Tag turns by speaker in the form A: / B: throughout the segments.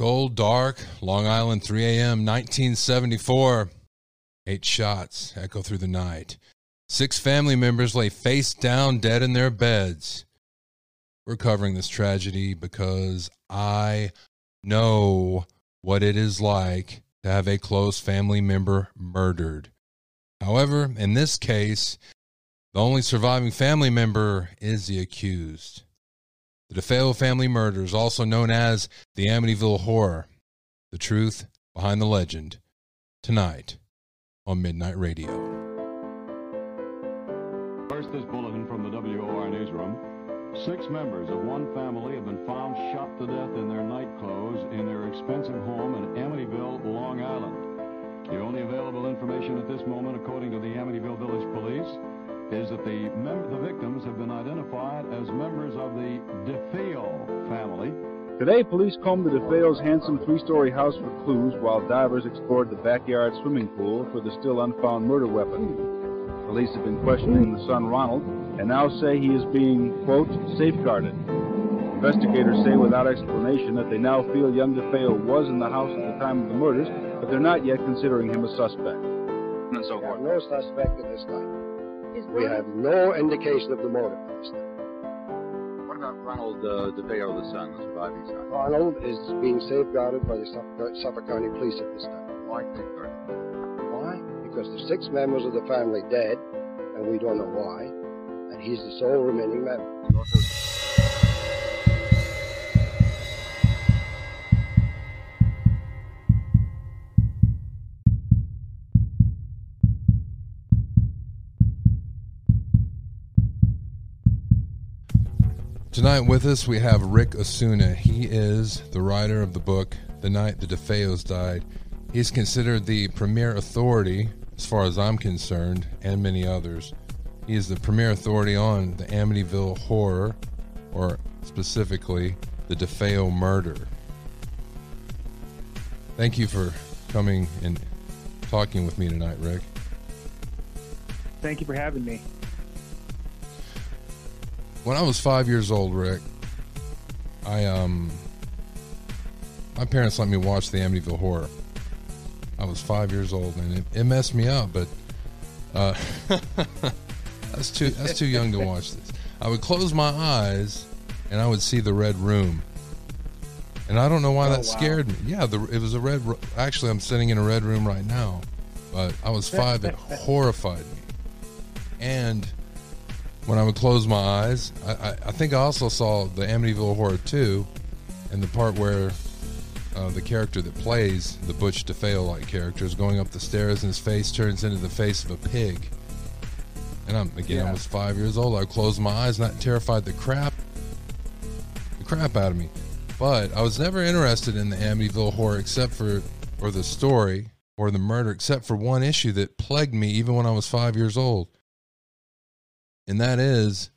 A: Gold Dark, Long Island, 3 a.m., 1974. Eight shots echo through the night. Six family members lay face down dead in their beds. We're covering this tragedy because I know what it is like to have a close family member murdered. However, in this case, the only surviving family member is the accused. The DeFeo family murders, also known as the Amityville Horror. The truth behind the legend. Tonight on Midnight Radio.
B: First, this bulletin from the WOR newsroom. Six members of one family have been found shot to death in their night clothes in their expensive home in Amityville, Long Island. The only available information at this moment, according to the Amityville Village Police, is that the, the victims have been identified as members of the DeFeo family.
C: Today, police combed the DeFeo's handsome three-story house for clues while divers explored the backyard swimming pool for the still unfound murder weapon. Police have been questioning the son Ronald and now say he is being, quote, safeguarded. Investigators say without explanation that they now feel young DeFeo was in the house at the time of the murders, but they're not yet considering him a suspect. And so
D: We have
C: forth.
D: no suspect at this time. We have no indication of the motive at this time.
E: What about Ronald uh, DeFeo, the son, the surviving son?
D: Ronald is being safeguarded by the Suffolk, Suffolk County Police at this time.
E: Why?
D: Why? Because there's six members of the family dead, and we don't know why, and he's the sole remaining member.
A: Tonight with us, we have Ric Osuna. He is the writer of the book, The Night the DeFeos Died. He's considered the premier authority, as far as I'm concerned, and many others. He is the premier authority on the Amityville horror, or specifically, the DeFeo murder. Thank you for coming and talking with me tonight, Ric.
F: Thank you for having me.
A: When I was five years old, Ric, I um, my parents let me watch the Amityville Horror. I was five years old, and it, it messed me up. But uh, that's too that's too young to watch this. I would close my eyes, and I would see the red room. And I don't know why
F: Oh,
A: that
F: wow.
A: scared me. Yeah, the, it was a red. Actually, I'm sitting in a red room right now, but I was five. it horrified me. And when I would close my eyes, I, I, I think I also saw the Amityville Horror 2 and the part where uh, the character that plays the Butch DeFeo like character is going up the stairs and his face turns into the face of a pig. And I'm again, I was five years old. I closed my eyes, not terrified the crap, the crap out of me. But I was never interested in the Amityville horror except for, or the story, or the murder, except for one issue that plagued me even when I was five years old and that is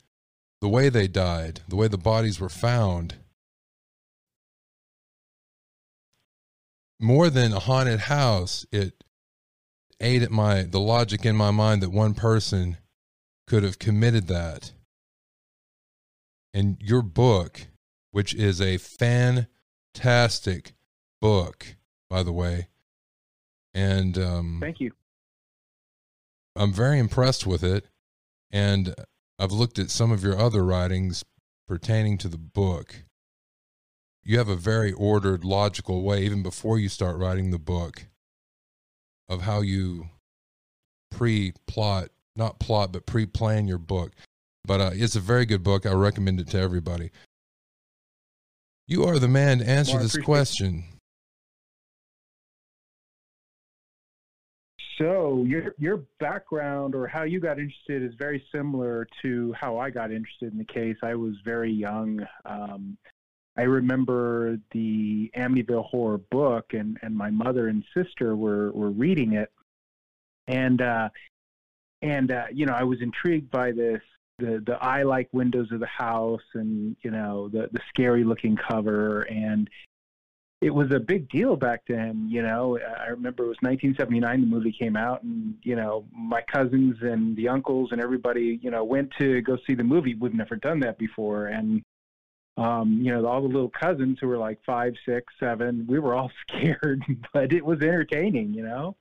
A: the way they died, the way the bodies were found. More than a haunted house, it aided my the logic in my mind that one person could have committed that. And your book, which is a fantastic book, by the way, and um,
F: Thank you.
A: I'm very impressed with it, and I've looked at some of your other writings pertaining to the book. You have a very ordered, logical way, even before you start writing the book, of how you pre-plot, not plot, but pre-plan your book. But uh, it's a very good book. I recommend it to everybody. You are the man to answer
F: Well,
A: this question.
F: So your your background or how you got interested is very similar to how I got interested in the case. I was very young. Um, I remember the Amityville horror book, and and my mother and sister were were reading it, and uh, and uh, you know I was intrigued by this the the eye like windows of the house, and you know the the scary looking cover, and it was a big deal back then. You know, I remember it was 1979. The movie came out, and you know, my cousins and the uncles and everybody, you know, went to go see the movie. We've never done that before, and um, you know, all the little cousins who were like five, six, seven, we were all scared, but it was entertaining, you know.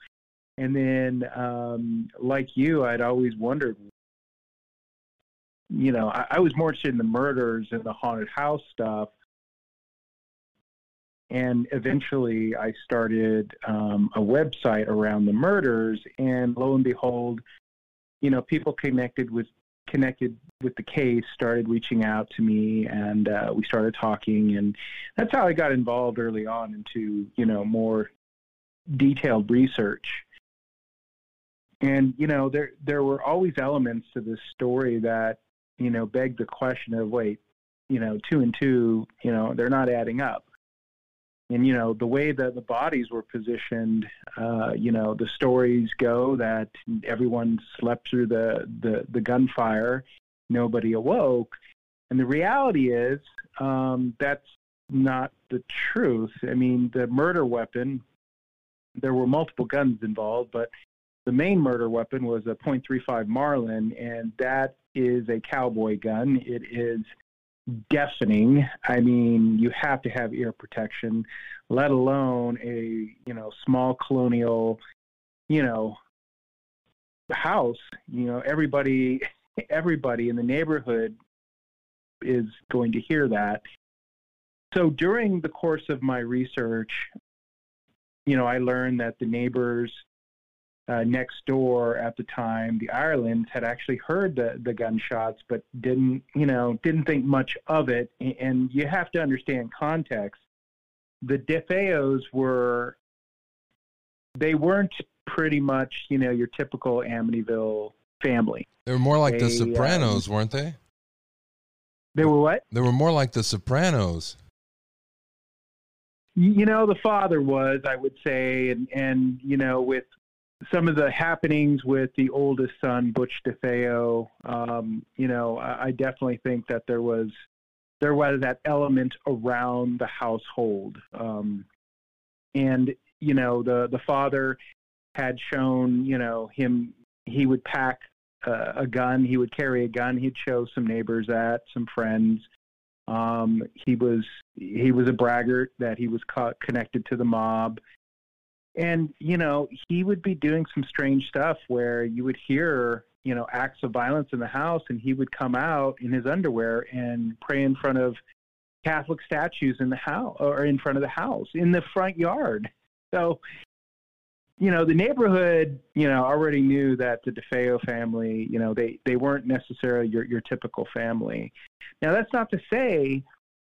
F: And then, um, like you, I'd always wondered, you know, I, I was more interested in the murders and the haunted house stuff. And eventually, I started um, a website around the murders, and lo and behold, you know, people connected with connected with the case started reaching out to me and uh, we started talking and that's how i got involved early on into you know more detailed research. And you know there there were always elements to this story that you know begged the question of wait you know two and two you know they're not adding up and you know the way that the bodies were positioned uh, you know the stories go that everyone slept through the the, the gunfire nobody awoke and the reality is um, that's not the truth i mean the murder weapon there were multiple guns involved but the main murder weapon was a .35 Marlin, and that is a cowboy gun. It is deafening. I mean, you have to have ear protection, let alone a you know small colonial, you know, house. You know, everybody everybody in the neighborhood is going to hear that. So during the course of my research, you know, I learned that the neighbors uh, next door at the time, the Irelands had actually heard the, the gunshots, but didn't, you know, didn't think much of it. And you have to understand context. The DeFeos were, they weren't pretty much, you know, your typical Amityville family.
A: They were more like
F: They,
A: the Sopranos,
F: um,
A: weren't they?
F: They were what?
A: They were more like the Sopranos.
F: you know the father was i would say and and you know with some of the happenings with the oldest son butch defeo um you know I, I definitely think that there was there was that element around the household. Um and you know the the father had shown you know him he would pack uh, a gun he would carry a gun he'd show some neighbors that some friends. Um, he was he was a braggart that he was connected to the mob, and you know he would be doing some strange stuff where you would hear you know acts of violence in the house, and he would come out in his underwear and pray in front of Catholic statues in the house or in front of the house in the front yard. So you know the neighborhood you know already knew that the DeFeo family you know they they weren't necessarily your your typical family now that's not to say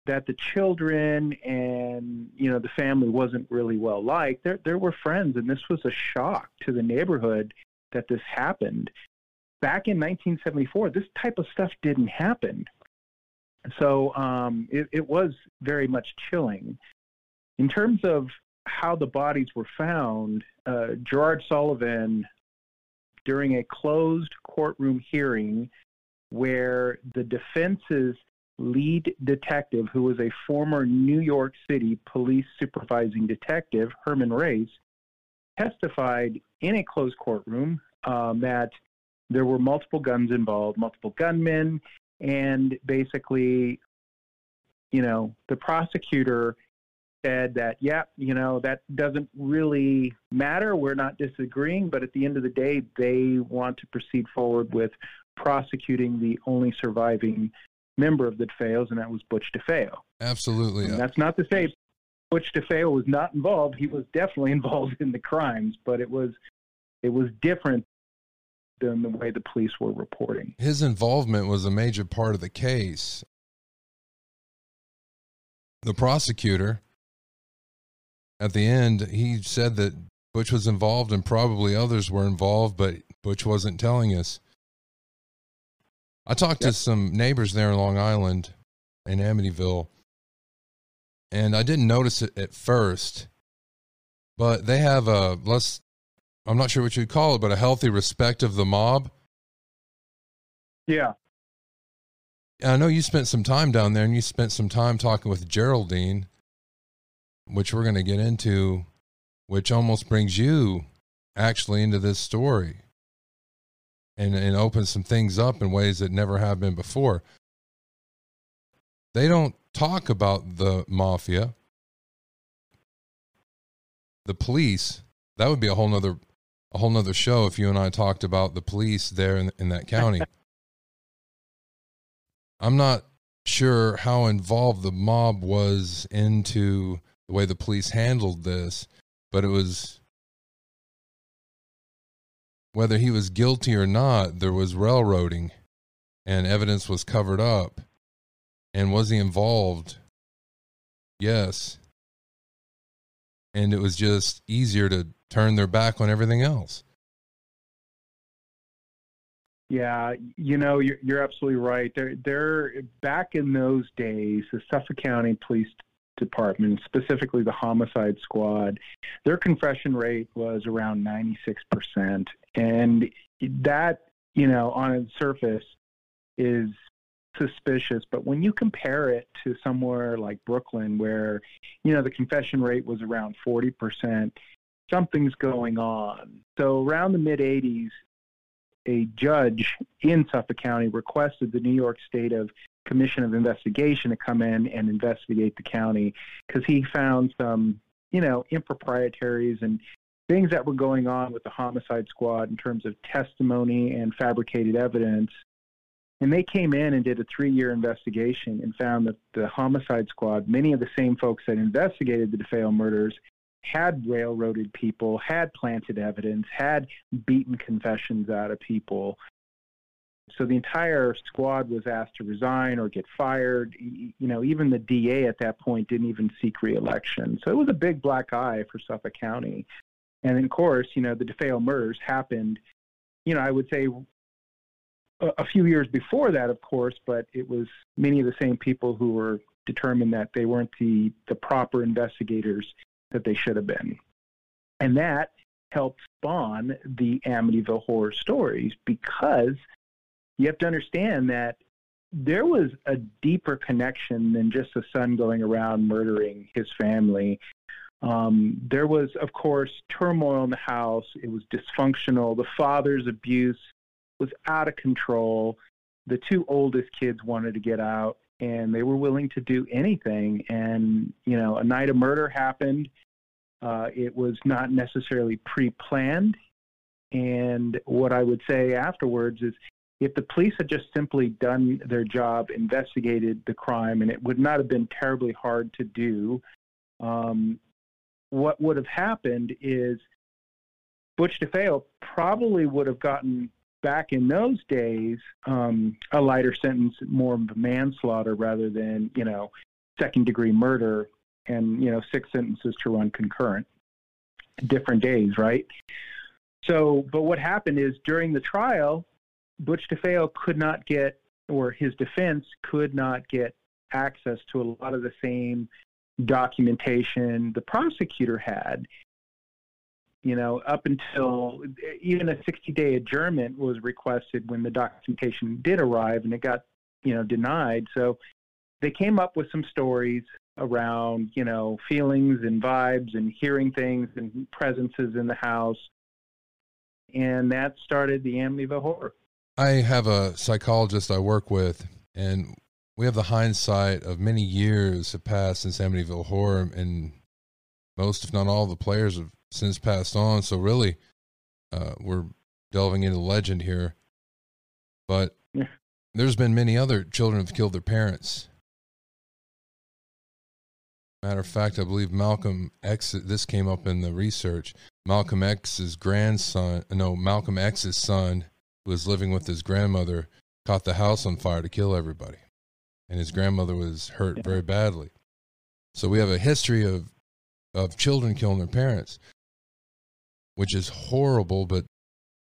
F: that the children and you know the family wasn't really well liked there there were friends and this was a shock to the neighborhood that this happened. Back in 1974 this type of stuff didn't happen. So um it, it was very much chilling. In terms of how the bodies were found, uh, Gerard Sullivan, during a closed courtroom hearing where the defense's lead detective, who was a former New York City police supervising detective, Herman Race, testified in a closed courtroom um, that there were multiple guns involved, multiple gunmen, and basically, you know, the prosecutor said that, yeah, you know, that doesn't really matter. We're not disagreeing, but at the end of the day, they want to proceed forward with prosecuting the only surviving member of the DeFeos, and that was Butch DeFeo.
A: Absolutely.
F: And that's not to say Butch DeFeo was not involved. He was definitely involved in the crimes, but it was it was different than the way the police were reporting.
A: His involvement was a major part of the case. The prosecutor, at the end, he said that Butch was involved and probably others were involved, but Butch wasn't telling us. I talked to some neighbors there in Long Island in Amityville, and I didn't notice it at first, but they have a let's I'm not sure what you'd call it, but a healthy respect of the mob.
F: Yeah.
A: I know you spent some time down there and you spent some time talking with Geraldine, which we're going to get into, which almost brings you actually into this story and, and opens some things up in ways that never have been before. They don't talk about the mafia, the police, that would be a whole nother a whole nother show if you and I talked about the police there in, in that county. I'm not sure how involved the mob was into the way the police handled this, but it was whether he was guilty or not, there was railroading and evidence was covered up. And was he involved? Yes. And it was just easier to turn their back on everything else.
F: Yeah, you know, you're, you're absolutely right. They're, they're back in those days, the Suffolk County Police Department, specifically the homicide squad, their confession rate was around 96%. And that, you know, on its surface is suspicious. But when you compare it to somewhere like Brooklyn, where, you know, the confession rate was around 40%, something's going on. So around the mid 80s, a judge in Suffolk County requested the New York State of Commission of Investigation to come in and investigate the county because he found some, you know, improprieties and things that were going on with the homicide squad in terms of testimony and fabricated evidence. And they came in and did a three year investigation and found that the homicide squad, many of the same folks that investigated the DeFeo murders, had railroaded people, had planted evidence, had beaten confessions out of people. So the entire squad was asked to resign or get fired. You know, even the DA at that point didn't even seek reelection. So it was a big black eye for Suffolk County. And of course, you know, the DeFeo murders happened, you know, I would say a, a few years before that, of course, but it was many of the same people who were determined that they weren't the, the proper investigators that they should have been. And that helped spawn the Amityville horror stories because you have to understand that there was a deeper connection than just a son going around murdering his family. Um, there was, of course, turmoil in the house. It was dysfunctional. The father's abuse was out of control. The two oldest kids wanted to get out and they were willing to do anything. And, you know, a night of murder happened. Uh, it was not necessarily pre planned. And what I would say afterwards is if the police had just simply done their job, investigated the crime, and it would not have been terribly hard to do, um, what would have happened is Butch DeFeo probably would have gotten back in those days um, a lighter sentence, more of a manslaughter rather than you know second degree murder, and you know six sentences to run concurrent, different days, right? So, but what happened is during the trial, Butch DeFeo could not get, or his defense could not get access to a lot of the same documentation the prosecutor had you know, up until even a 60 day adjournment was requested when the documentation did arrive and it got, you know, denied. So they came up with some stories around, you know, feelings and vibes and hearing things and presences in the house. And that started the Amityville horror.
A: I have a psychologist I work with, and we have the hindsight of many years have passed since Amityville horror, and most, if not all, the players have since passed on. So really, uh, we're delving into legend here. But there's been many other children have killed their parents. Matter of fact, I believe Malcolm X. This came up in the research. Malcolm X's grandson, no, Malcolm X's son, was living with his grandmother, caught the house on fire to kill everybody, and his grandmother was hurt yeah. very badly. So we have a history of of children killing their parents which is horrible, but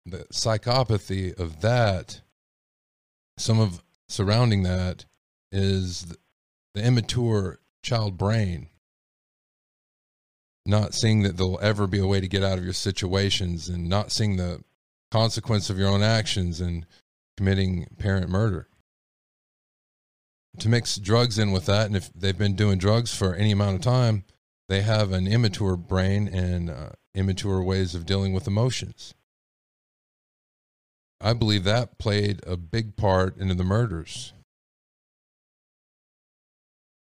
A: the psychopathy of that, some of surrounding that is the immature child brain not seeing that there'll ever be a way to get out of your situations and not seeing the consequence of your own actions and committing parent murder. To mix drugs in with that, and if they've been doing drugs for any amount of time, they have an immature brain and uh, immature ways of dealing with emotions. I believe that played a big part into the murders.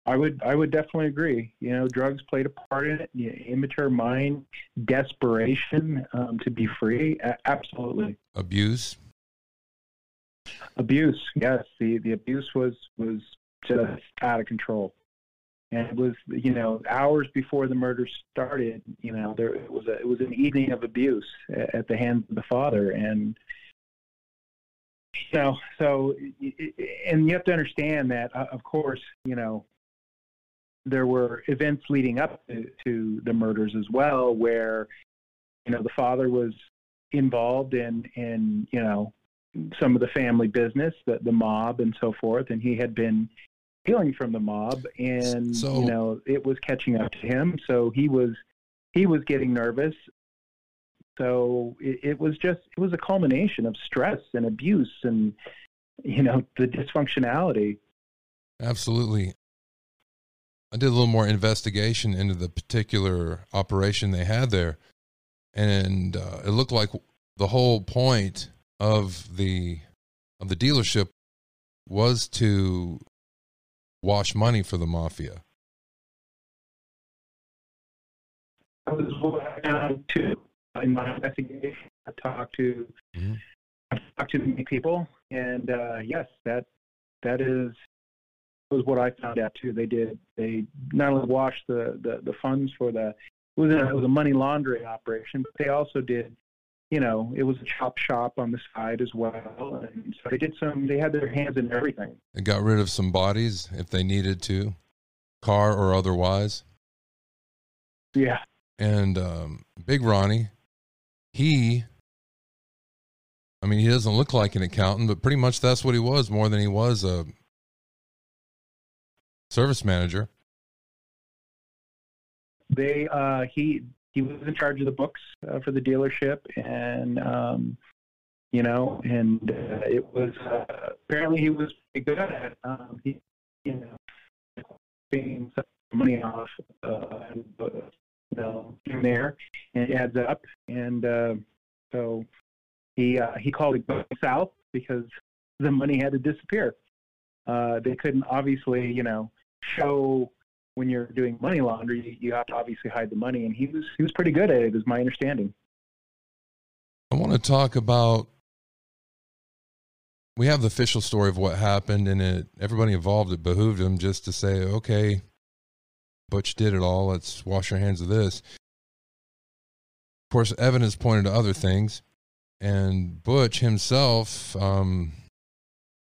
F: I would I would definitely agree. You know, drugs played a part in it. Know, immature mind, desperation um, to be free. A- absolutely.
A: Abuse.
F: Abuse. Yes, the the abuse was was just out of control, and it was you know hours before the murder started. You know, there it was a it was an evening of abuse at, at the hands of the father, and you know so and you have to understand that uh, of course you know there were events leading up to, to the murders as well, where you know the father was involved in in you know some of the family business, the the mob and so forth, and he had been stealing from the mob, and
A: So-
F: you know it was catching up to him, so he was he was getting nervous. So it, it was just it was a culmination of stress and abuse and you know the dysfunctionality.
A: Absolutely. I did a little more investigation into the particular operation they had there, and uh, it looked like the whole point of the of the dealership was to wash money for the mafia.
F: That was what found too in my investigation. I talked to
A: Mhm.
F: I talked to many people, and uh, yes, that that is was what I found out too. They did they not only washed the the, the funds for the it was, a, it was a money laundering operation, but they also did. You know, it was a chop shop on the side as well, and so they did some. They had their hands in everything.
A: It got rid of some bodies if they needed to, car or otherwise.
F: Yeah,
A: And um, Big Ronnie, he, I mean, he doesn't look like an accountant, but pretty much that's what he was more than he was a service manager.
F: they uh he he was in charge of the books uh, for the dealership and um you know and uh, it was uh, apparently he was pretty good at it. Um he you know paying money off uh and, uh, you know in there and it adds up. And so he he called it going south because the money had to disappear. They couldn't obviously you know show when you're doing money laundering, you, have to obviously hide the money, and he was he was pretty good at it, is my understanding.
A: I want to talk about. We have the official story of what happened, and it everybody involved it behooved him just to say, "Okay, Butch did it all. Let's wash our hands of this." Of course, evidence pointed to other things, and Butch himself. Um,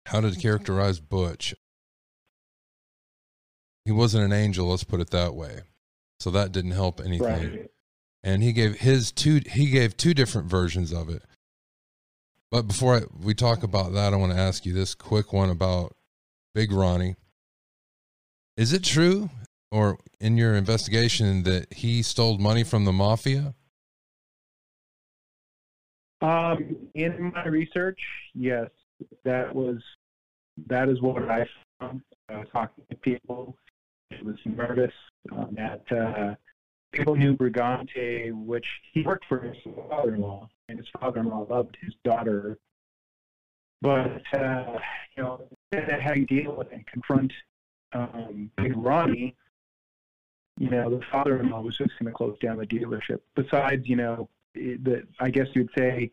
A: how to characterize Butch? He wasn't an angel. Let's put it that way. So that didn't help anything
F: Right.
A: and he gave his two he gave two different versions of it but before I, we talk about that i want to ask you this quick one about big ronnie is it true or in your investigation that he stole money from the mafia
F: Um, in my research, yes, that was that is what I found. Uh, talking to people, I was nervous um, that uh, people knew Brigante, which he worked for his father-in-law, and his father-in-law loved his daughter. But uh, you know, that how you deal with and confront um, Big Ronnie, you know, the father-in-law was just going to close down the dealership. Besides, you know, it- the I guess you'd say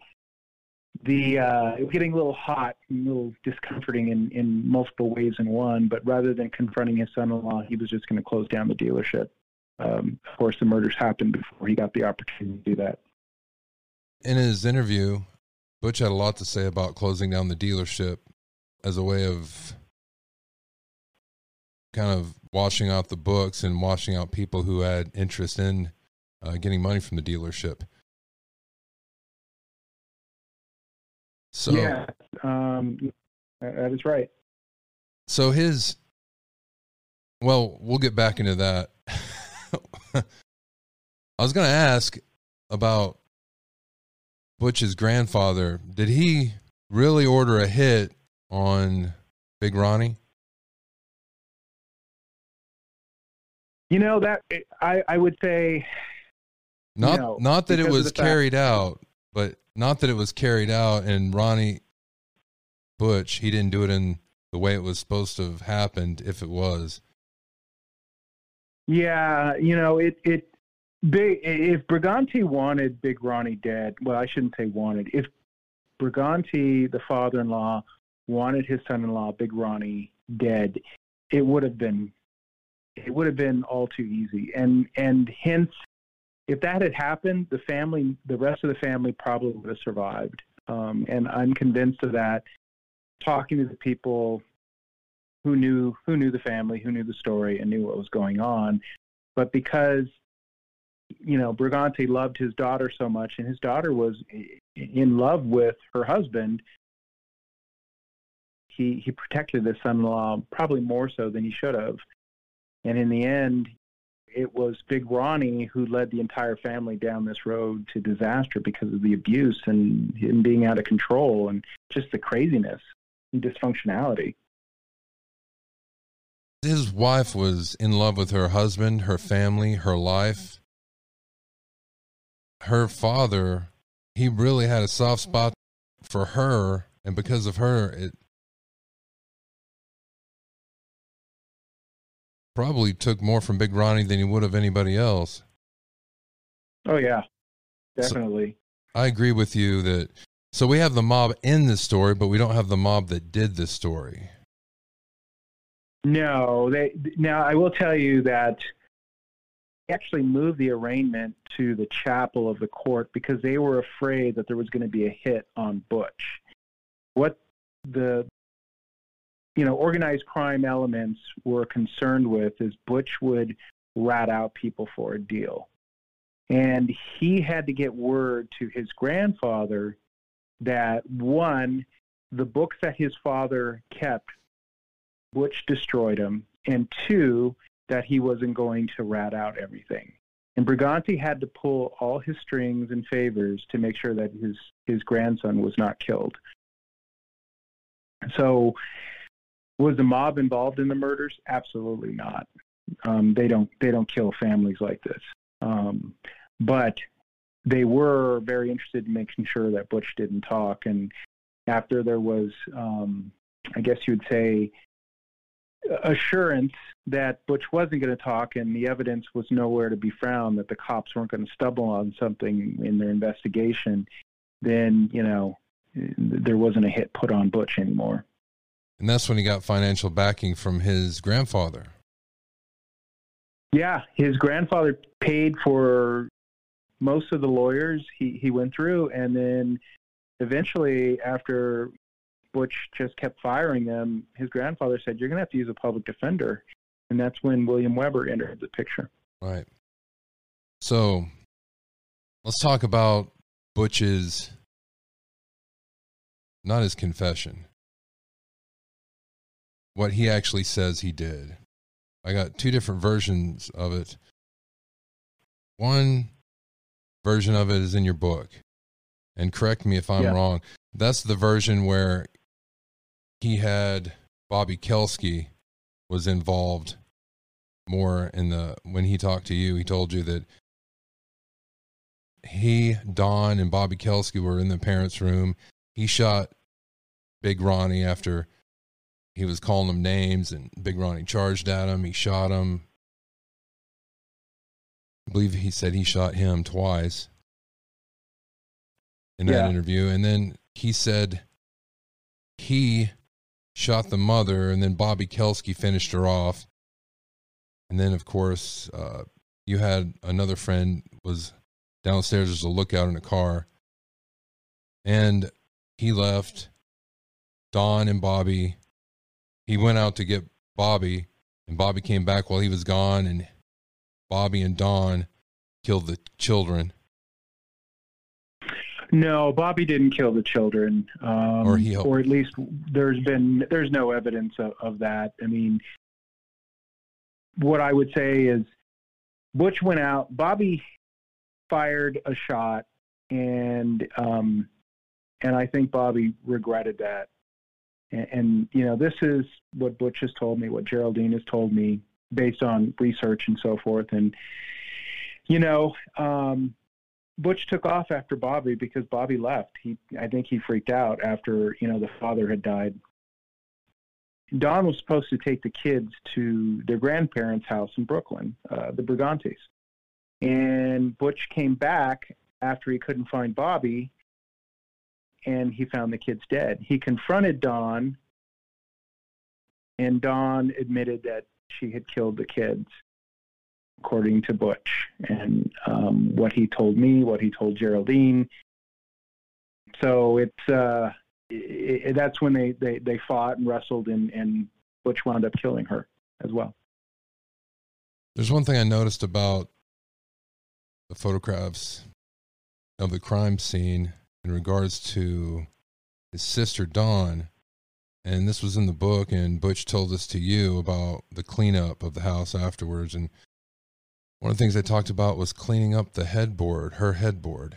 F: the uh, it was getting a little hot, and a little discomforting in in multiple ways in one. But rather than confronting his son-in-law, he was just going to close down the dealership. Um, of course, the murders happened before he got the opportunity to do that.
A: in his interview butch had a lot to say about closing down the dealership as a way of kind of washing out the books and washing out people who had interest in uh, getting money from the dealership so
F: yeah, um, that is right.
A: So his, well, we'll get back into that. I was going to ask about Butch's grandfather. Did he really order a hit on Big Ronnie?
F: You know that I I would say
A: Not
F: No,
A: not that it was
F: fact-
A: carried out, but not that it was carried out and Ronnie Butch, he didn't do it in the way it was supposed to have happened if it was.
F: Yeah, you know, it it big if Brigante wanted Big Ronnie dead, well, I shouldn't say wanted. If Brigante, the father-in-law, wanted his son-in-law Big Ronnie dead, it would have been it would have been all too easy. And and hence if that had happened, the family the rest of the family probably would have survived. Um, and I'm convinced of that talking to the people who knew who knew the family, who knew the story, and knew what was going on. But because you know Brigante loved his daughter so much, and his daughter was in love with her husband, he he protected his son-in-law probably more so than he should have. And in the end, it was Big Ronnie who led the entire family down this road to disaster because of the abuse and him being out of control and just the craziness and dysfunctionality
A: his wife was in love with her husband, her family, her life. Her father, he really had a soft spot for her, and because of her, it probably took more from Big Ronnie than he would of anybody else.
F: Oh yeah, definitely.
A: So, I agree with you that. So we have the mob in this story, but we don't have the mob that did this story.
F: No, they now I will tell you that they actually moved the arraignment to the chapel of the court because they were afraid that there was going to be a hit on Butch. What the you know organized crime elements were concerned with is Butch would rat out people for a deal. And he had to get word to his grandfather that one, the books that his father kept Butch destroyed them, and two, that he wasn't going to rat out everything. And Brigante had to pull all his strings and favors to make sure that his, his grandson was not killed. So, was the mob involved in the murders? Absolutely not. Um, they don't they don't kill families like this. Um, but they were very interested in making sure that Butch didn't talk. And after there was, um, I guess you would say, assurance that Butch wasn't going to talk and the evidence was nowhere to be found, that the cops weren't going to stumble on something in their investigation, then, you know, there wasn't a hit put on Butch anymore.
A: And that's when he got financial backing from his grandfather.
F: Yeah, his grandfather paid for most of the lawyers he, he went through, and then eventually, after Butch just kept firing them, his grandfather said, You're going to have to use a public defender. And that's when William Weber entered the picture.
A: Right. So let's talk about Butch's, not his confession, what he actually says he did. I got two different versions of it. One version of it is in your book. And correct me if I'm yeah. wrong. That's the version where he had Bobby Kelske was involved more in the when he talked to you he told you that he Dawn and Bobby Kelske were in the parents room he shot Big Ronnie after he was calling them names and Big Ronnie charged at him he shot him I believe he said he shot him twice in that yeah. interview and then he said he shot the mother, and then Bobby Kelske finished her off. And then, of course, uh, you had another friend was downstairs as a lookout in a car, and he left. Dawn and Bobby, he went out to get Bobby, and Bobby came back while he was gone, and Bobby and Dawn killed the children.
F: No, Bobby didn't kill the children, um, or he, or at least there's been there's no evidence of, of that. I mean, what I would say is Butch went out. Bobby fired a shot, and um, and I think Bobby regretted that. And, and you know, this is what Butch has told me, what Geraldine has told me, based on research and so forth. And you know, um, Butch took off after Bobby because Bobby left. He, I think, he freaked out after you know the father had died. Dawn was supposed to take the kids to their grandparents' house in Brooklyn, uh, the Brigantes. And Butch came back after he couldn't find Bobby, and he found the kids dead. He confronted Dawn, and Dawn admitted that she had killed the kids, according to Butch, and um, what he told me, what he told Geraldine. So it's uh, it, it, that's when they, they, they fought and wrestled, and, and Butch wound up killing her as well.
A: There's one thing I noticed about the photographs of the crime scene in regards to his sister Dawn. And this was in the book, and Butch told this to you about the cleanup of the house afterwards. And one of the things they talked about was cleaning up the headboard, her headboard.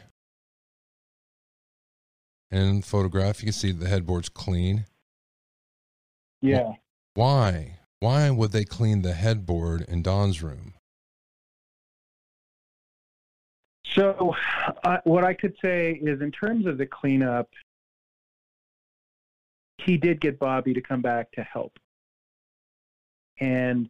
A: And in the photograph, you can see the headboard's clean.
F: Yeah.
A: Why? Why would they clean the headboard in Dawn's room?
F: So, uh, what I could say is, in terms of the cleanup, he did get Bobby to come back to help, and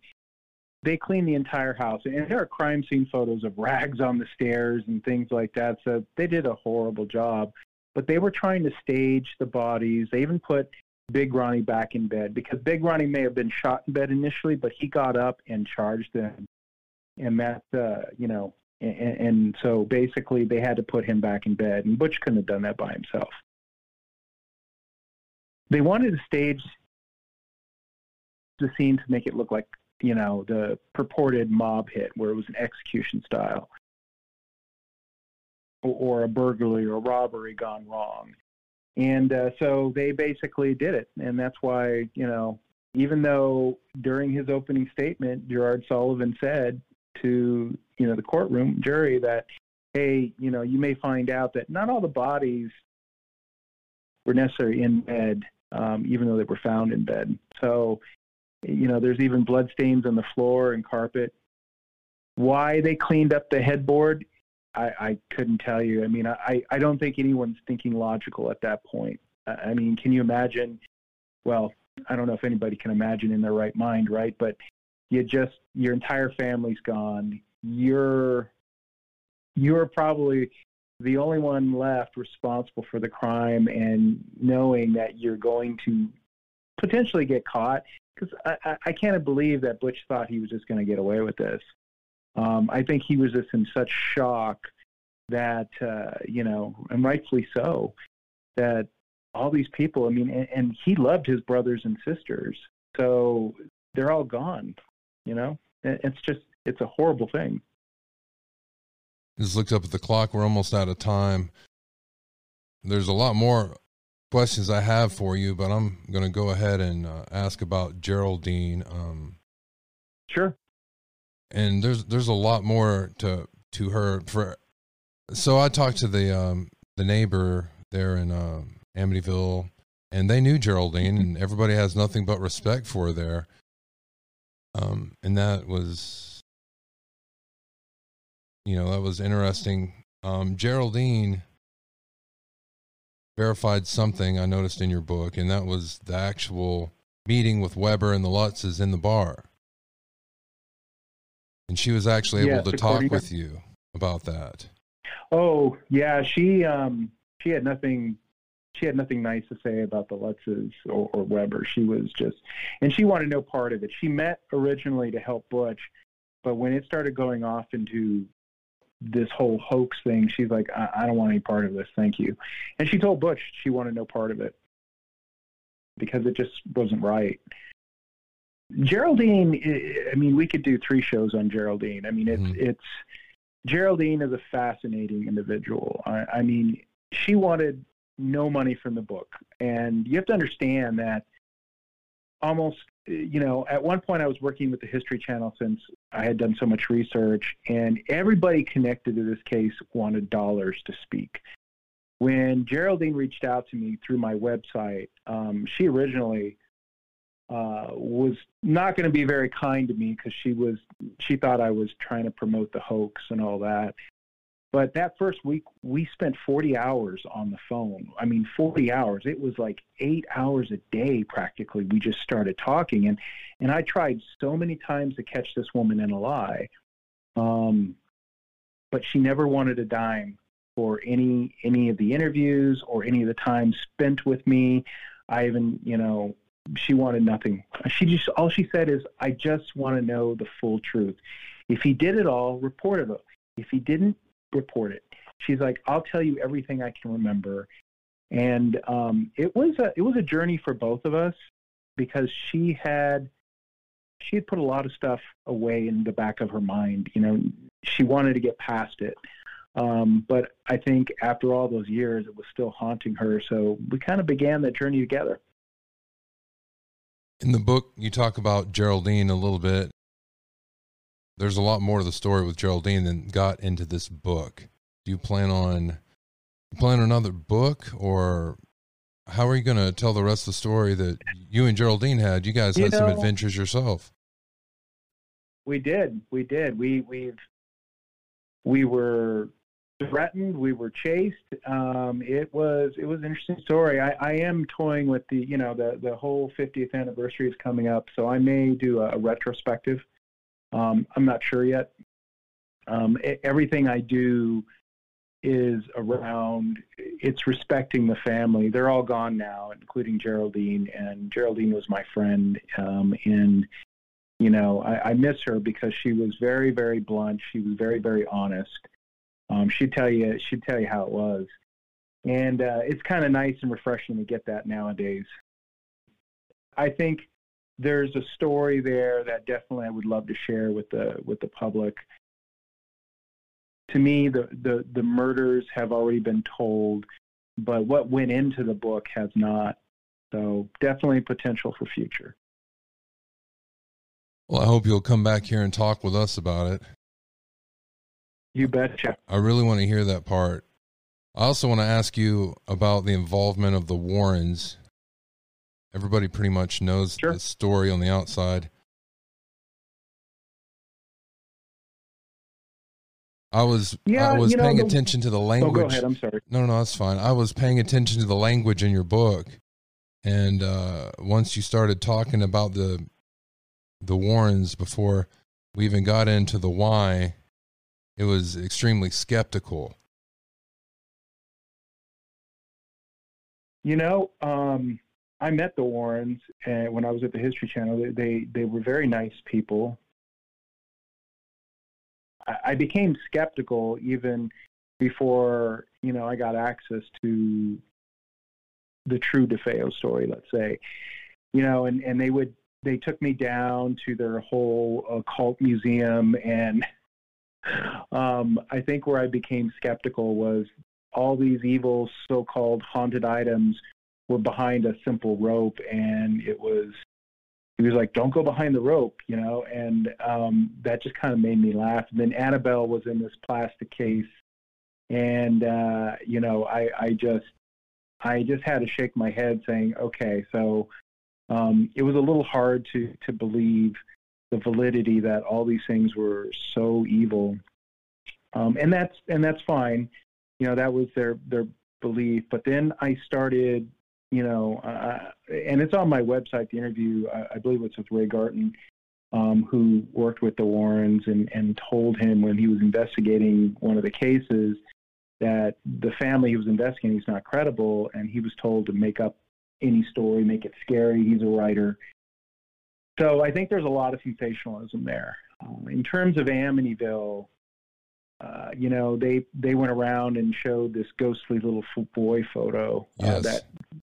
F: they cleaned the entire house. And there are crime scene photos of rags on the stairs and things like that. So they did a horrible job. But they were trying to stage the bodies. They even put Big Ronnie back in bed because Big Ronnie may have been shot in bed initially, but he got up and charged them. And that, uh, you know, and, and so basically they had to put him back in bed, and Butch couldn't have done that by himself. They wanted to stage the scene to make it look like, you know, the purported mob hit where it was an execution style or, a burglary or robbery gone wrong. And uh, so they basically did it. And that's why, you know, even though during his opening statement, Gerard Sullivan said to you know the courtroom jury that hey you know you may find out that not all the bodies were necessarily in bed um, even though they were found in bed so you know there's even blood stains on the floor and carpet why they cleaned up the headboard I, I couldn't tell you. I mean, I, I don't think anyone's thinking logical at that point. I mean, can you imagine? Well, I don't know if anybody can imagine in their right mind, right? But you just your entire family's gone. You're you're probably the only one left responsible for the crime and knowing that you're going to potentially get caught because I, I can't believe that Butch thought he was just going to get away with this. Um, I think he was just in such shock that, uh, you know, and rightfully so, that all these people, I mean, and, and he loved his brothers and sisters. So they're all gone. You know, it's just it's a horrible thing.
A: Just looked up at the clock. We're almost out of time. There's a lot more questions I have for you, but I'm going to go ahead and uh, ask about Geraldine. Um,
F: sure.
A: And there's there's a lot more to to her. For so I talked to the um, the neighbor there in um, Amityville, and they knew Geraldine, and everybody has nothing but respect for her there. Um, and that was, you know, that was interesting. Um, Geraldine verified something I noticed in your book, and that was the actual meeting with Weber and the Lutzes in the bar. And she was actually able to talk with you about that.
F: Oh yeah, she um, she had nothing she had nothing nice to say about the Lutzes or, or Weber. She was just, and she wanted no part of it. She met originally to help Butch, but when it started going off into this whole hoax thing, she's like, I, I don't want any part of this. Thank you. And she told Butch she wanted no part of it because it just wasn't right. Geraldine, I mean, we could do three shows on Geraldine. I mean, it's mm-hmm. it's Geraldine is a fascinating individual. I, I mean, she wanted no money from the book. And you have to understand that almost, you know, at one point I was working with the History Channel since I had done so much research, and everybody connected to this case wanted dollars to speak. When Geraldine reached out to me through my website, um, she originally uh, was not going to be very kind to me because she was she thought I was trying to promote the hoax and all that. But that first week, we spent 40 hours on the phone. I mean, 40 hours. It was like eight hours a day practically. We just started talking, and and I tried so many times to catch this woman in a lie, um, but she never wanted a dime for any any of the interviews or any of the time spent with me. I even, you know, she wanted nothing. She just all she said is, "I just want to know the full truth. If he did it all, report it. If he didn't, report it." She's like, "I'll tell you everything I can remember." And um, it was a it was a journey for both of us because she had she had put a lot of stuff away in the back of her mind. You know, she wanted to get past it. Um, but I think after all those years, it was still haunting her. So we kind of began that journey together.
A: In the book, you talk about Geraldine a little bit. There's a lot more to the story with Geraldine than got into this book. Do you plan on plan another book, or how are you going to tell the rest of the story that you and Geraldine had? You guys
F: You
A: had some adventures yourself.
F: We did. We did. We we've we were threatened. We were chased. Um, it was it was an interesting story. I, I am toying with the you know the the whole 50th anniversary is coming up, so I may do a, a retrospective. Um, I'm not sure yet. Um, everything I do is around it's respecting the family. They're all gone now, including Geraldine, and Geraldine was my friend. Um, and you know, I, I miss her because she was very, very blunt. She was very, very honest. Um, she'd tell you, she'd tell you how it was, and uh, it's kind of nice and refreshing to get that nowadays. I think there's a story there that definitely I would love to share with the with the public. To me, the the the murders have already been told, but what went into the book has not. So definitely potential for future.
A: Well, I hope you'll come back here and talk with us about it.
F: You betcha.
A: I really want to hear that part. I also want to ask you about the involvement of the Warrens. Everybody pretty much knows
F: Sure.
A: the story on the outside. I was
F: Yeah,
A: I was
F: you know,
A: paying
F: the-
A: attention to the
F: Oh,
A: language.
F: go ahead. I'm sorry.
A: No, no, that's fine. I was paying attention to the language in your book, and uh, once you started talking about the the Warrens before we even got into the why, it was extremely skeptical.
F: You know, um, I met the Warrens uh, when I was at the History Channel. They they, they were very nice people. I, I became skeptical even before you know I got access to the true DeFeo story. Let's say, you know, and and they would they took me down to their whole occult museum and. Um, I think where I became skeptical was all these evil so-called haunted items were behind a simple rope and it was he was like don't go behind the rope you know? And um that just kind of made me laugh. And then annabelle was in this plastic case and uh you know i i just i just had to shake my head saying okay so um it was a little hard to to believe the validity that all these things were so evil. Um and that's and that's fine. You know that was their their belief. But then i started you know uh, and it's on my website the interview I, I believe it's with ray garton um, who worked with the warrens and and told him when he was investigating one of the cases that the family he was investigating is not credible and he was told to make up any story make it scary he's a writer. So i think there's a lot of sensationalism there. Um, in terms of amityville uh, you know, they they went around and showed this ghostly little boy photo uh, that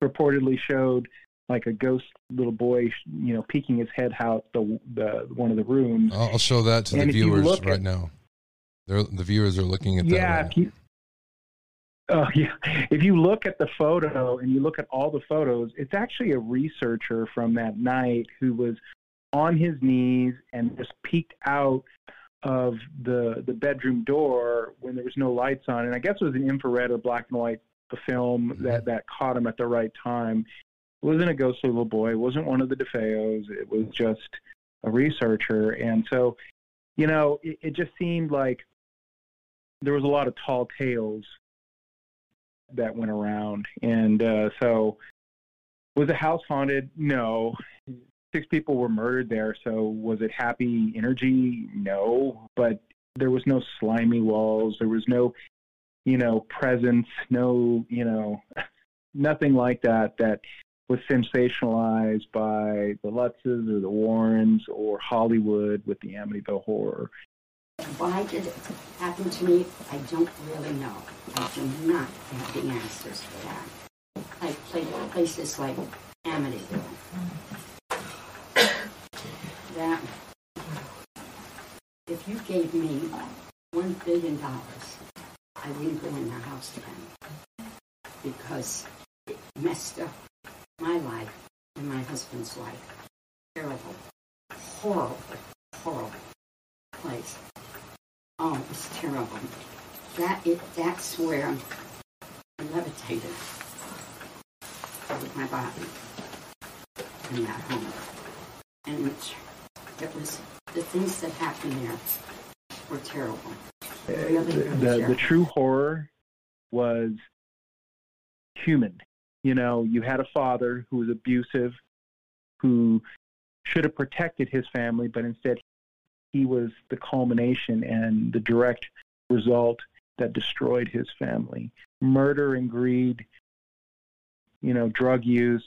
F: purportedly showed like a ghost little boy, you know, peeking his head out the the one of the rooms.
A: I'll show that to the
F: And you
A: viewers right
F: at-
A: now. They're, the viewers are looking at that.
F: yeah,
A: right
F: you, oh yeah, if you look at the photo and you look at all the photos, it's actually a researcher from that night who was on his knees and just peeked out of the the bedroom door when there was no lights on, and I guess it was an infrared or black and white film that that caught him at the right time. It wasn't a ghostly little boy. It wasn't one of the DeFeos. It was just a researcher, and so you know, it, it just seemed like there was a lot of tall tales that went around, and uh, so was the house haunted? No. Six people were murdered there, so was it happy energy? No, but there was no slimy walls. There was no, you know, presence. No, you know, nothing like that. That was sensationalized by the Lutzes or the Warrens or Hollywood with the Amityville horror.
G: Why did it happen to me? I don't really know. I do not have the answers for that. I played places like Amityville. That if you gave me one billion dollars, I wouldn't go in the house again because it messed up my life and my husband's life. Terrible, horrible, horrible place. Oh, it was terrible. That it that's where I levitated with my body in that home. And it, was the things that happened there were terrible. Uh, really,
F: the,
G: really
F: the, the true horror was human. You know, you had a father who was abusive, who should have protected his family, but instead he was the culmination and the direct result that destroyed his family. Murder and greed, you know, drug use.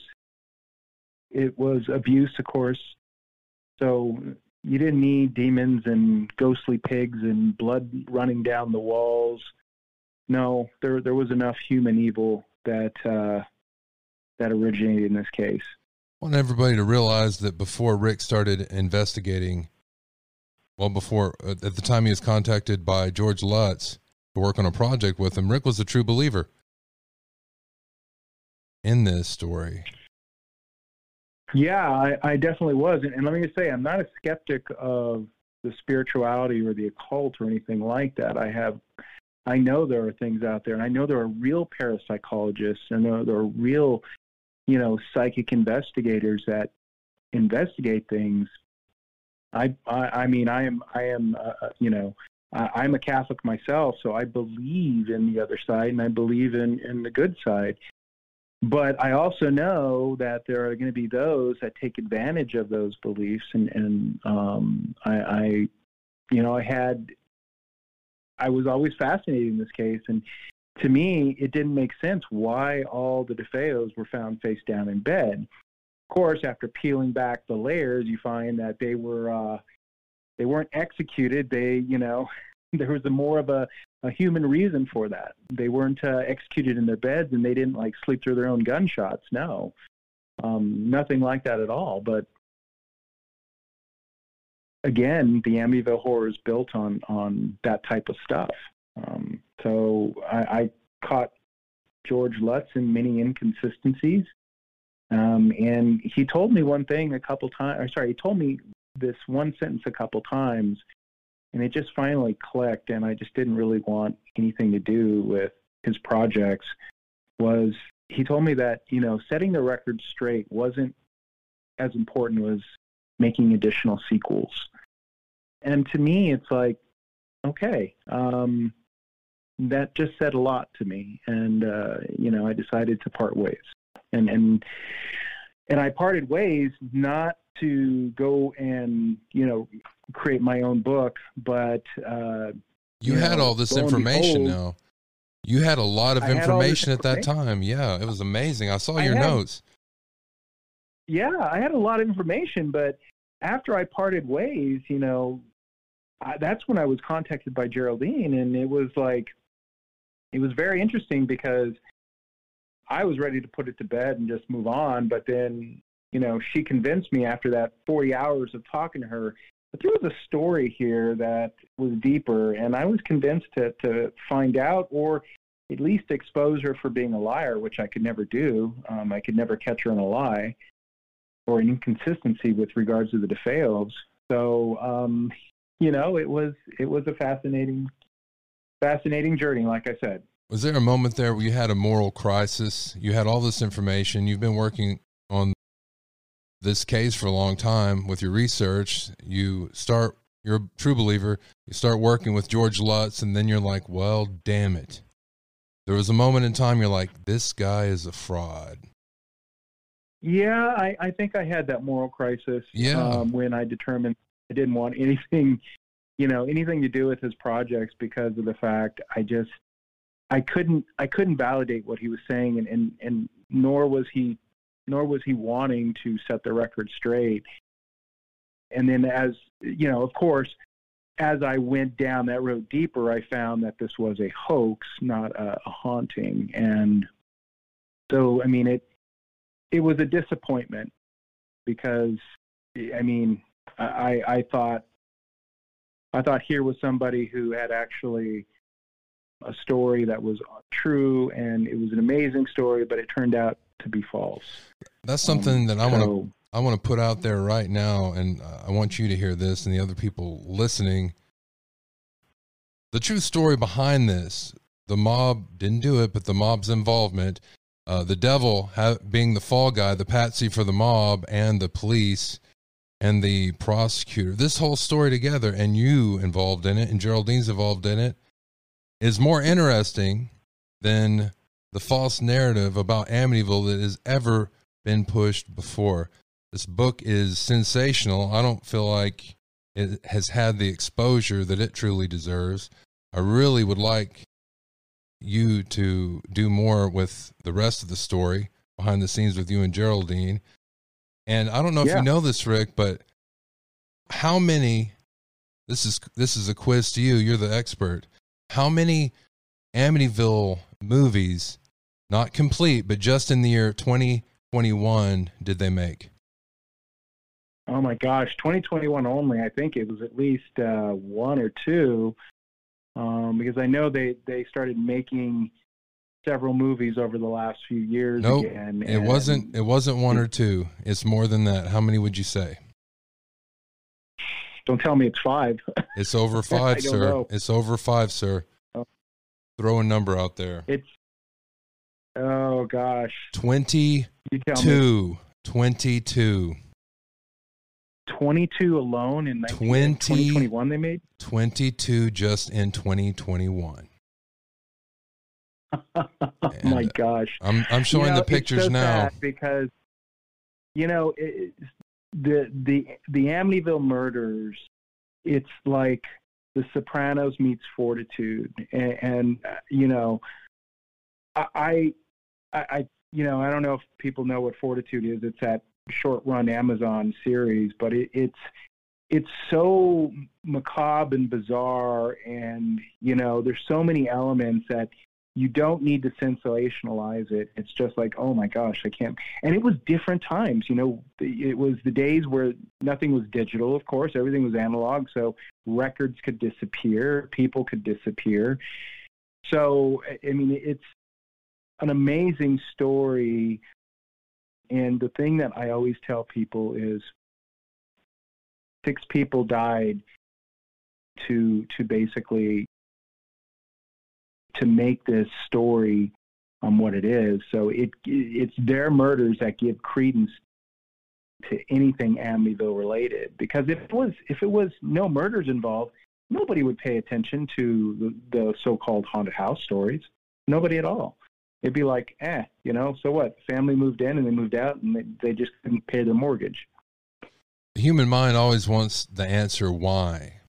F: It was abuse, of course. So you didn't need demons and ghostly pigs and blood running down the walls. No, there there was enough human evil that uh, that originated in this case.
A: I want everybody to realize that before Ric started investigating, well, before uh, at the time he was contacted by George Lutz to work on a project with him, Ric was a true believer in this story.
F: Yeah, I, I definitely was, and, and let me just say, I'm not a skeptic of the spirituality or the occult or anything like that. I have, I know there are things out there, and I know there are real parapsychologists, and there, there are real, you know, psychic investigators that investigate things. I, I, mean, I am, I am, uh, you know, I, I'm a Catholic myself, so I believe in the other side, and I believe in in the good side. But I also know that there are going to be those that take advantage of those beliefs, and and um, I, I, you know, I had, I was always fascinated in this case, and to me, it didn't make sense why all the DeFeos were found face down in bed. Of course, after peeling back the layers, you find that they were uh, they weren't executed. They, you know, there was a more of a, a human reason for that. They weren't uh, executed in their beds, and they didn't like sleep through their own gunshots. No, um, nothing like that at all. But again, the Amityville horror is built on on that type of stuff. Um, so I, I caught George Lutz in many inconsistencies. Um, and he told me one thing a couple times, or sorry, he told me this one sentence a couple times, and it just finally clicked, and I just didn't really want anything to do with his projects. Was he told me that you know setting the record straight wasn't as important as making additional sequels, and to me, it's like, okay, um, that just said a lot to me, and uh, you know, I decided to part ways, and and and I parted ways not to go and you know create my own book, but uh,
A: You
F: You
A: had
F: know,
A: all this information
F: behold-
A: now. You had a lot of
F: I this
A: information at that time. Yeah, it was amazing. I saw
F: I
A: your
F: had-
A: notes.
F: yeah, I had a lot of information, but after I parted ways, you know, I, that's when I was contacted by Geraldine, and it was like, it was very interesting because I was ready to put it to bed and just move on, but then, you know, she convinced me after that 40 hours of talking to her that there was a story here that was deeper, and I was convinced to to find out or at least expose her for being a liar, which I could never do. Um, I could never catch her in a lie or an inconsistency with regards to the DeFeos. So, um, you know, it was it was a fascinating, fascinating journey. Like I said,
A: Was there a moment there where you had a moral crisis? You had all this information. You've been working this case for a long time with your research. You start you're a true believer. You start working with George Lutz, and then you're like, well, damn it. There was a moment in time you're like, this guy is a fraud.
F: Yeah, I, I think I had that moral crisis.
A: Yeah.
F: Um, when I determined I didn't want anything, you know, anything to do with his projects because of the fact I just I couldn't I couldn't validate what he was saying, and and, and nor was he nor was he wanting to set the record straight. And then, as you know, of course, as I went down that road deeper, I found that this was a hoax, not a, a haunting. And so, I mean, it it was a disappointment because, I mean, I I thought I thought here was somebody who had actually a story that was true and it was an amazing story, but it turned out to be false.
A: That's something
F: Um,
A: that I want to
F: so-
A: I want to put out there right now, and uh, I want you to hear this and the other people listening. The true story behind this the mob didn't do it, but the mob's involvement, uh, the devil ha- being the fall guy, the patsy for the mob, and the police and the prosecutor. This whole story together, and you involved in it, and Geraldine's involved in it, is more interesting than the false narrative about Amityville that has ever been pushed before. This book is sensational. I don't feel like it has had the exposure that it truly deserves. I really would like you to do more with the rest of the story behind the scenes with you and Geraldine. And I don't know if
F: Yeah.
A: you know this, Ric, but how many this is this is a quiz to you, you're the expert. How many Amityville movies, not complete, but just in the year 2021 did they make?
F: Oh my gosh, 2021 only. I think it was at least uh, one or two, um, because I know they they started making several movies over the last few years.
A: Nope,
F: again,
A: It wasn't it wasn't one or two. It's more than that. How many would you say?
F: Don't tell me it's five.
A: It's over 5,
F: I don't
A: sir.
F: know.
A: It's over 5, sir.
F: Oh.
A: Throw a number out there.
F: it's oh gosh,
A: 22.
F: you tell me.
A: 22.
F: 22 alone in 19,
A: 20
F: 2021 they made.
A: 22 just in 2021.
F: oh my gosh.
A: I'm I'm showing
F: You know,
A: the pictures
F: so
A: now.
F: because you know it, the the the Amityville murders. It's like The Sopranos meets Fortitude, and, and uh, you know, I, I I you know I don't know if people know what Fortitude is. It's that short run Amazon series, but it, it's it's so macabre and bizarre, and you know, there's so many elements that you don't need to sensationalize it. It's just like, oh my gosh, I can't. And it was different times. You know, it was the days where nothing was digital, of course, everything was analog. So records could disappear, people could disappear. So, I mean, it's an amazing story. And the thing that I always tell people is six people died to to basically to make this story um, what it is. So it it's their murders that give credence to anything Amityville related. Because if it was if it was no murders involved, nobody would pay attention to the, the so-called haunted house stories. Nobody at all. It'd be like, eh, you know, so what? Family moved in and they moved out, and they, they just couldn't pay their mortgage.
A: The human mind always wants the answer why.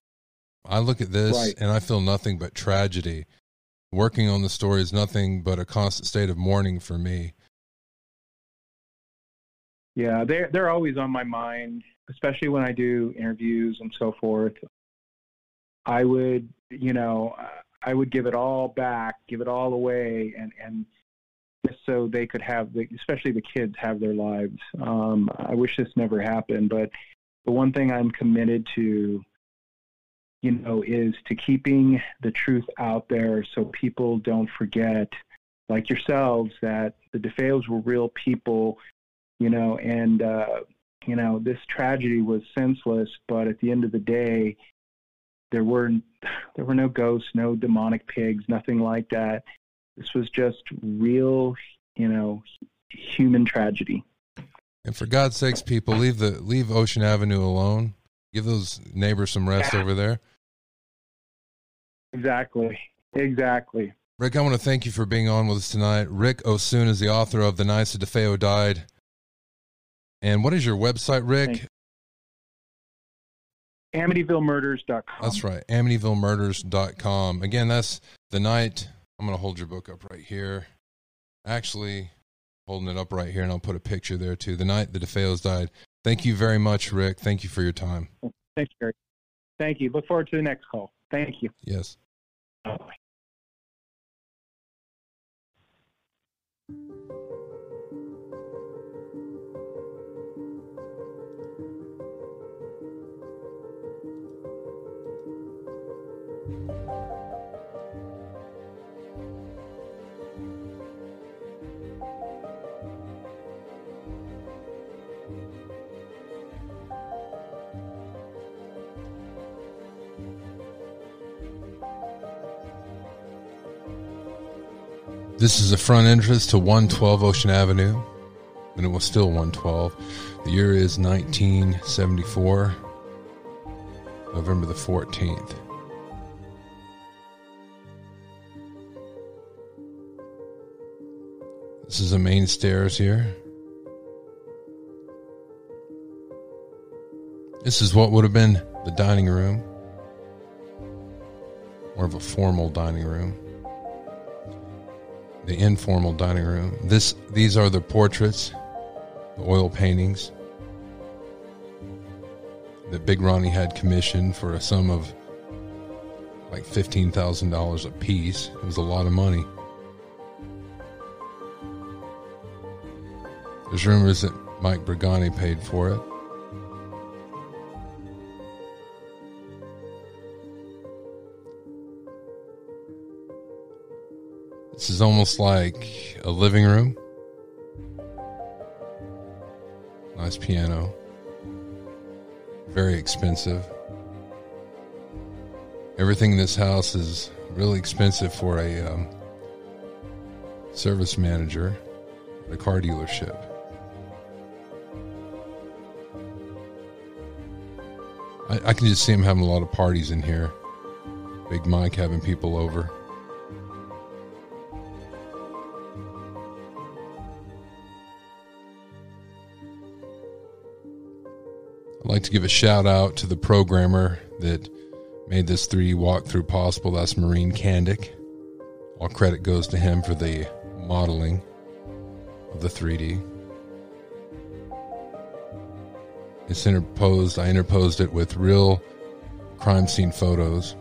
A: I look at this
F: Right.
A: and I feel nothing but tragedy. Working on the story is nothing but a constant state of mourning for me.
F: Yeah, they're they're always on my mind, especially when I do interviews and so forth. I would, you know, I would give it all back, give it all away, and and just so they could have, the, especially the kids, have their lives. Um, I wish this never happened, but the one thing I'm committed to, you know, is to keeping the truth out there so people don't forget, like yourselves, that the DeFeos were real people you know, and uh, you know this tragedy was senseless, but at the end of the day, there were there were no ghosts, no demonic pigs, nothing like that. This was just real, you know, human tragedy.
A: And for God's sakes, people, leave the leave Ocean Avenue alone. Give those neighbors some rest
F: Yeah.
A: over there.
F: Exactly. Exactly.
A: Ric, I want to thank you for being on with us tonight. Ric Osuna is the author of The Nights that DeFeo Died. And what is your website,
F: Ric? AmityvilleMurders.com.
A: That's right, AmityvilleMurders.com. Again, that's the night. I'm going to hold your book up right here. Actually, holding it up right here, and I'll put a picture there too. The night the DeFeos died. Thank you very much, Ric. Thank you for your time.
F: Thanks, Gary. Thank you. Look forward to the next call. Thank you.
A: Yes.
F: Bye.
A: This is the front entrance to 112 Ocean Avenue, and it was still 112. The year is 1974, November the 14th. This is the main stairs here. This is what would have been the dining room, more of a formal dining room the informal dining room. This these are the portraits, the oil paintings that Big Ronnie had commissioned for a sum of like fifteen thousand dollars a piece. It was a lot of money. There's rumors that Mike Brigante paid for it. This is almost like a living room. Nice piano. Very expensive. Everything in this house is really expensive for a um, service manager at a car dealership. I, I can just see him having a lot of parties in here. Big Mike having people over. I'd like to give a shout out to the programmer that made this 3D walkthrough possible. That's Muharem Candic. All credit goes to him for the modeling of the 3D. It's interposed, I interposed it with real crime scene photos.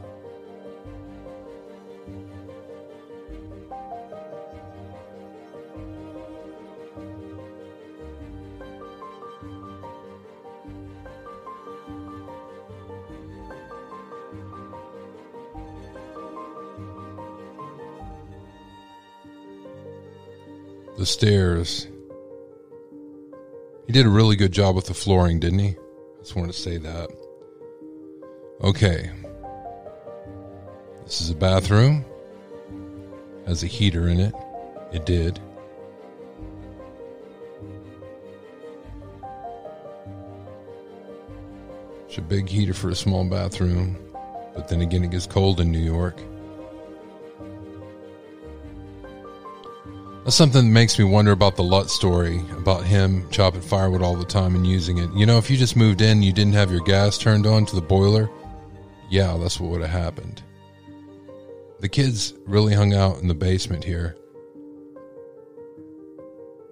A: The stairs. He did a really good job with the flooring, didn't he? I just wanted to say that. Okay. This is a bathroom. Has a heater in it. It did. It's a big heater for a small bathroom. But then again, it gets cold in New York. That's something that makes me wonder about the Lutz story, about him chopping firewood all the time and using it. You know, if you just moved in, you didn't have your gas turned on to the boiler, yeah, that's what would have happened. The kids really hung out in the basement here.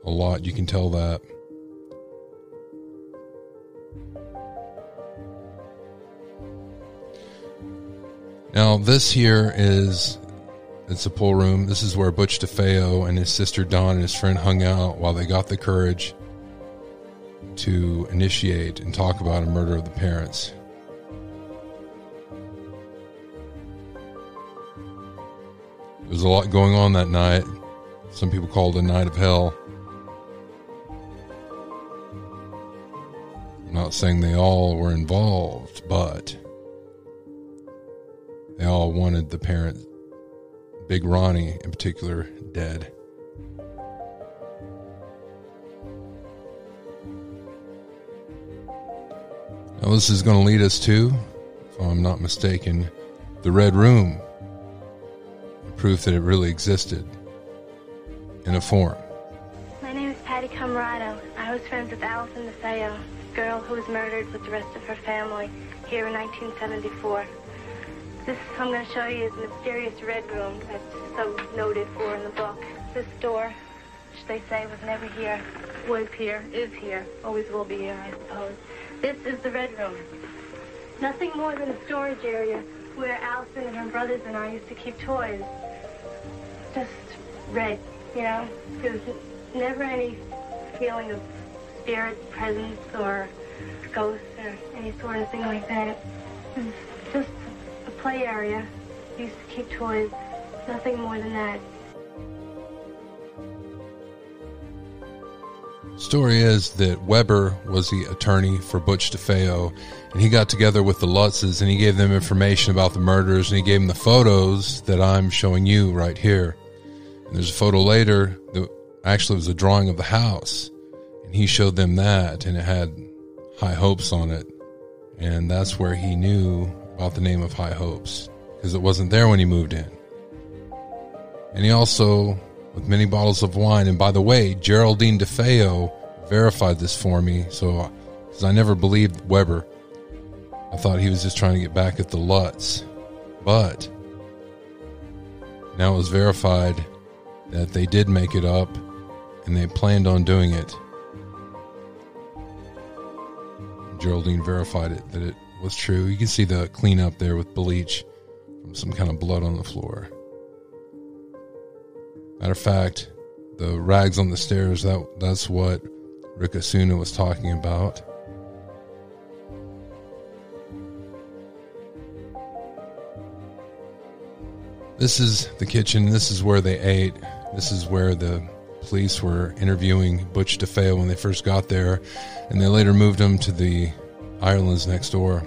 A: A lot, you can tell that. Now, this here is it's a pool room. This is where Butch DeFeo and his sister Dawn and his friend hung out while they got the courage to initiate and talk about a murder of the parents. There was a lot going on that night. Some people called it a night of hell. I'm not saying they all were involved, but they all wanted the parents Big Ronnie in particular dead. Now, this is going to lead us to, if I'm not mistaken, the Red Room. Proof that it really existed in a form.
H: My name is Patty Camarado. I was friends with Allison DeFeo, girl who was murdered with the rest of her family here in 1974. This I'm going to show you is the mysterious Red Room that's so noted for in the book. This door, which they say was never here, was here, is here, always will be here, I suppose. This is the Red Room. Nothing more than a storage area where Allison and her brothers and I used to keep toys. Just red, you know? There was never any feeling of spirit presence or ghosts or any sort of thing like that. Just play area. Used to keep toys. Nothing more than that.
A: Story is that Weber was the attorney for Butch DeFeo, and he got together with the Lutzes and he gave them information about the murders and he gave them the photos that I'm showing you right here. And there's a photo later that actually was a drawing of the house, and he showed them that, and it had High Hopes on it, and that's where he knew about the name of High Hopes because it wasn't there when he moved in. And he also with many bottles of wine. And by the way, Geraldine DeFeo verified this for me. So, because I never believed Weber, I thought he was just trying to get back at the Lutz. But now it was verified that they did make it up and they planned on doing it. Geraldine verified it that it was true. You can see the cleanup there with bleach from some kind of blood on the floor. Matter of fact, the rags on the stairs, that that's what Ric Osuna was talking about. This is the kitchen. This is where they ate. This is where the police were interviewing Butch DeFeo when they first got there, and they later moved him to the Irelands next door.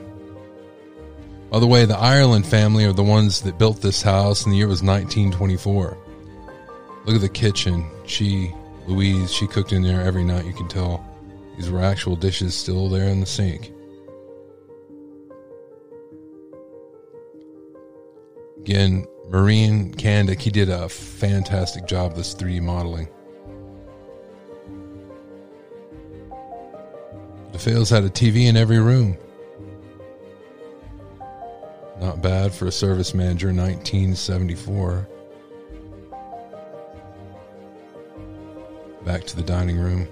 A: By the way, the Ireland family are the ones that built this house, and the year was 1924. Look at the kitchen. She, Louise, she cooked in there every night, you can tell. These were actual dishes still there in the sink. Again, Muharem Candic, he did a fantastic job this 3D modeling. DeFeos had a TV in every room. Not bad for a service manager in 1974. back to the dining room.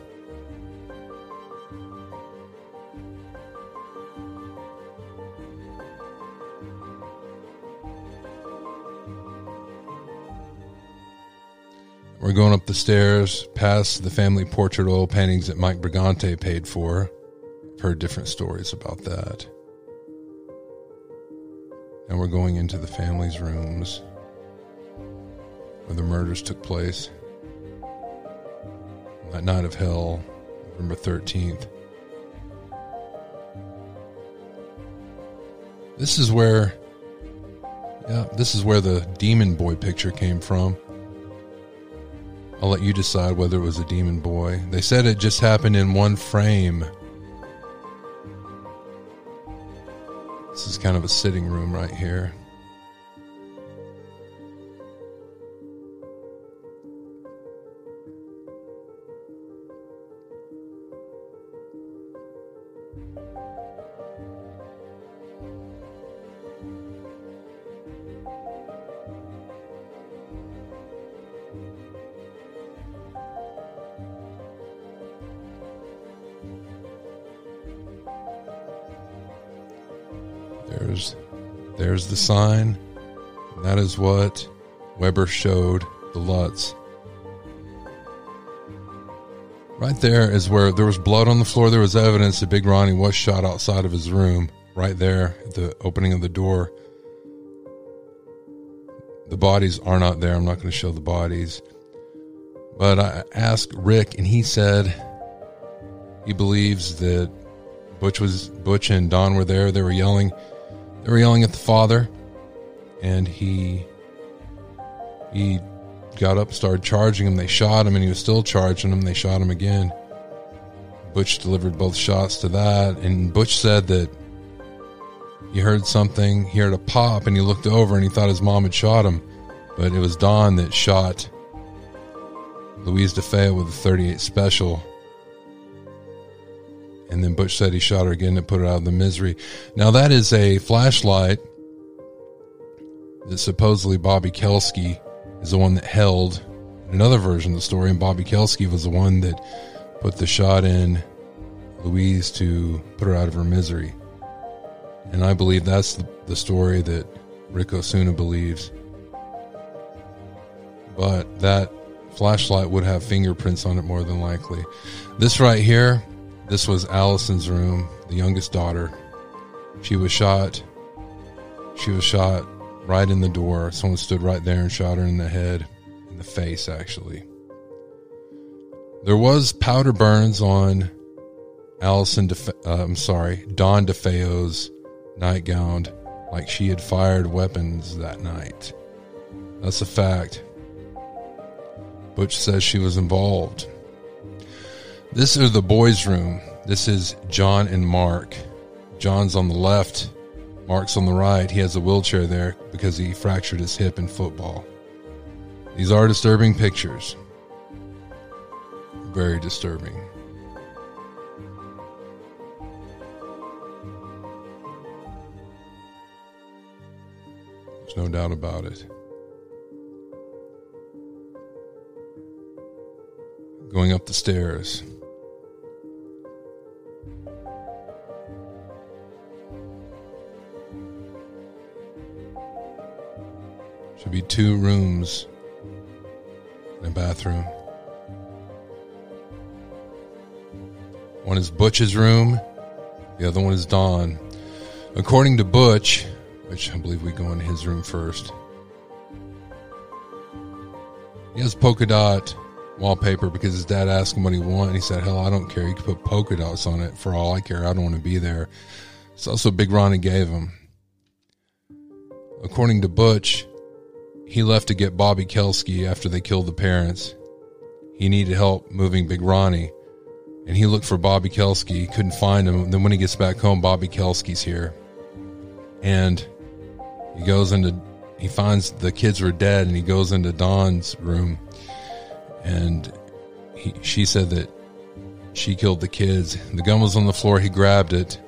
A: We're going up the stairs past the family portrait oil paintings that Mike Brigante paid for. Heard different stories about that. And we're going into the family's rooms where the murders took place that night of hell, November 13th. This is where, yeah, this is where the Demon Boy picture came from. I'll let you decide whether it was a Demon Boy. They said it just happened in one frame. Kind of a sitting room right here. There's the sign. That is what Weber showed the Lutz. Right there is where there was blood on the floor. There was evidence that Big Ronnie was shot outside of his room, right there at the opening of the door. The bodies are not there. I'm not going to show the bodies. But I asked Ric, and he said he believes that Butch was Butch and Dawn were there. They were yelling. They were yelling at the father, and he he got up, started charging him. They shot him, and he was still charging them. They shot him again. Butch delivered both shots to that, and Butch said that he heard something. He heard a pop, and he looked over and he thought his mom had shot him, but it was Dawn that shot Louise DeFeo with a 38 special. And then Butch said he shot her again to put her out of the misery. Now that is a flashlight that supposedly Bobby Kelske is the one that held another version of the story, and Bobby Kelske was the one that put the shot in Louise to put her out of her misery. And I believe that's the, story that Ric Osuna believes. But that flashlight would have fingerprints on it more than likely. This right here, this was Allison's room, the youngest daughter. She was shot. She was shot right in the door. Someone stood right there and shot her in the head, in the face, actually. There was powder burns on Allison, DeFe- uh, I'm sorry, Dawn DeFeo's nightgown, like she had fired weapons that night. That's a fact. Butch says she was involved. This is the boys' room. This is John and Mark. John's on the left, Mark's on the right. He has a wheelchair there because he fractured his hip in football. These are disturbing pictures. Very disturbing. There's no doubt about it. Going up the stairs. Be two rooms and a bathroom. One is Butch's room, the other one is Dawn. According to Butch, which I believe we go in his room first, he has polka dot wallpaper because his dad asked him what he wanted. He said, Hell, I don't care. You can put polka dots on it for all I care. I don't want to be there. It's also Big Ronnie gave him. According to Butch, he left to get Bobby Kelske after they killed the parents. He needed help moving Big Ronnie, and he looked for Bobby Kelske. Couldn't find him. Then when he gets back home, Bobby Kelske's here, and he goes into. He finds the kids were dead, and he goes into Dawn's room, and he, she said that she killed the kids. The gun was on the floor. He grabbed it,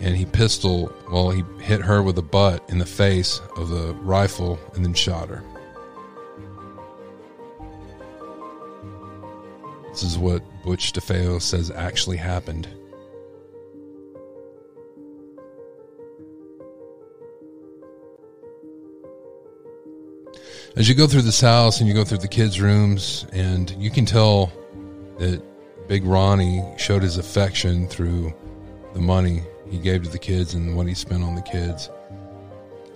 A: and he pistol well he hit her with the butt in the face of the rifle and then shot her. This is what butch defeo says actually happened. As you go through this house and you go through the kids rooms and you can tell that big ronnie showed his affection through the money he gave to the kids and what he spent on the kids.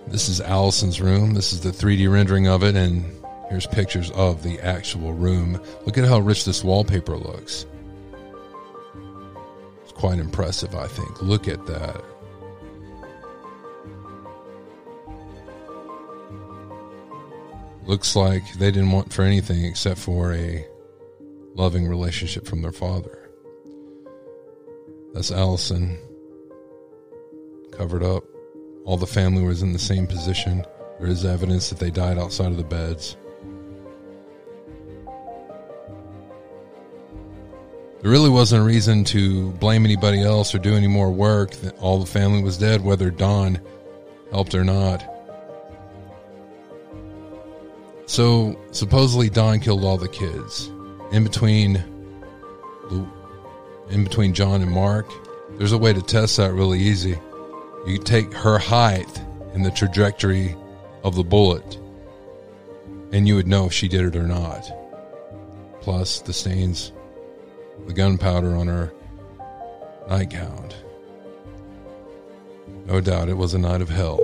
A: This is Allison's room. This is the 3D rendering of it, and here's pictures of the actual room. Look at how rich this wallpaper looks. It's quite impressive, I think. Look at that. Looks like they didn't want for anything except for a loving relationship from their father. That's Allison covered up. All the family was in the same position. There is evidence that they died outside of the beds. There really wasn't a reason to blame anybody else or do any more work. All the family was dead, whether Dawn helped or not. So supposedly Dawn killed all the kids. In between, in between John and Mark, there's a way to test that really easy. You take her height and the trajectory of the bullet, and you would know if she did it or not. Plus the stains, the gunpowder on her nightgown. No doubt it was a night of hell.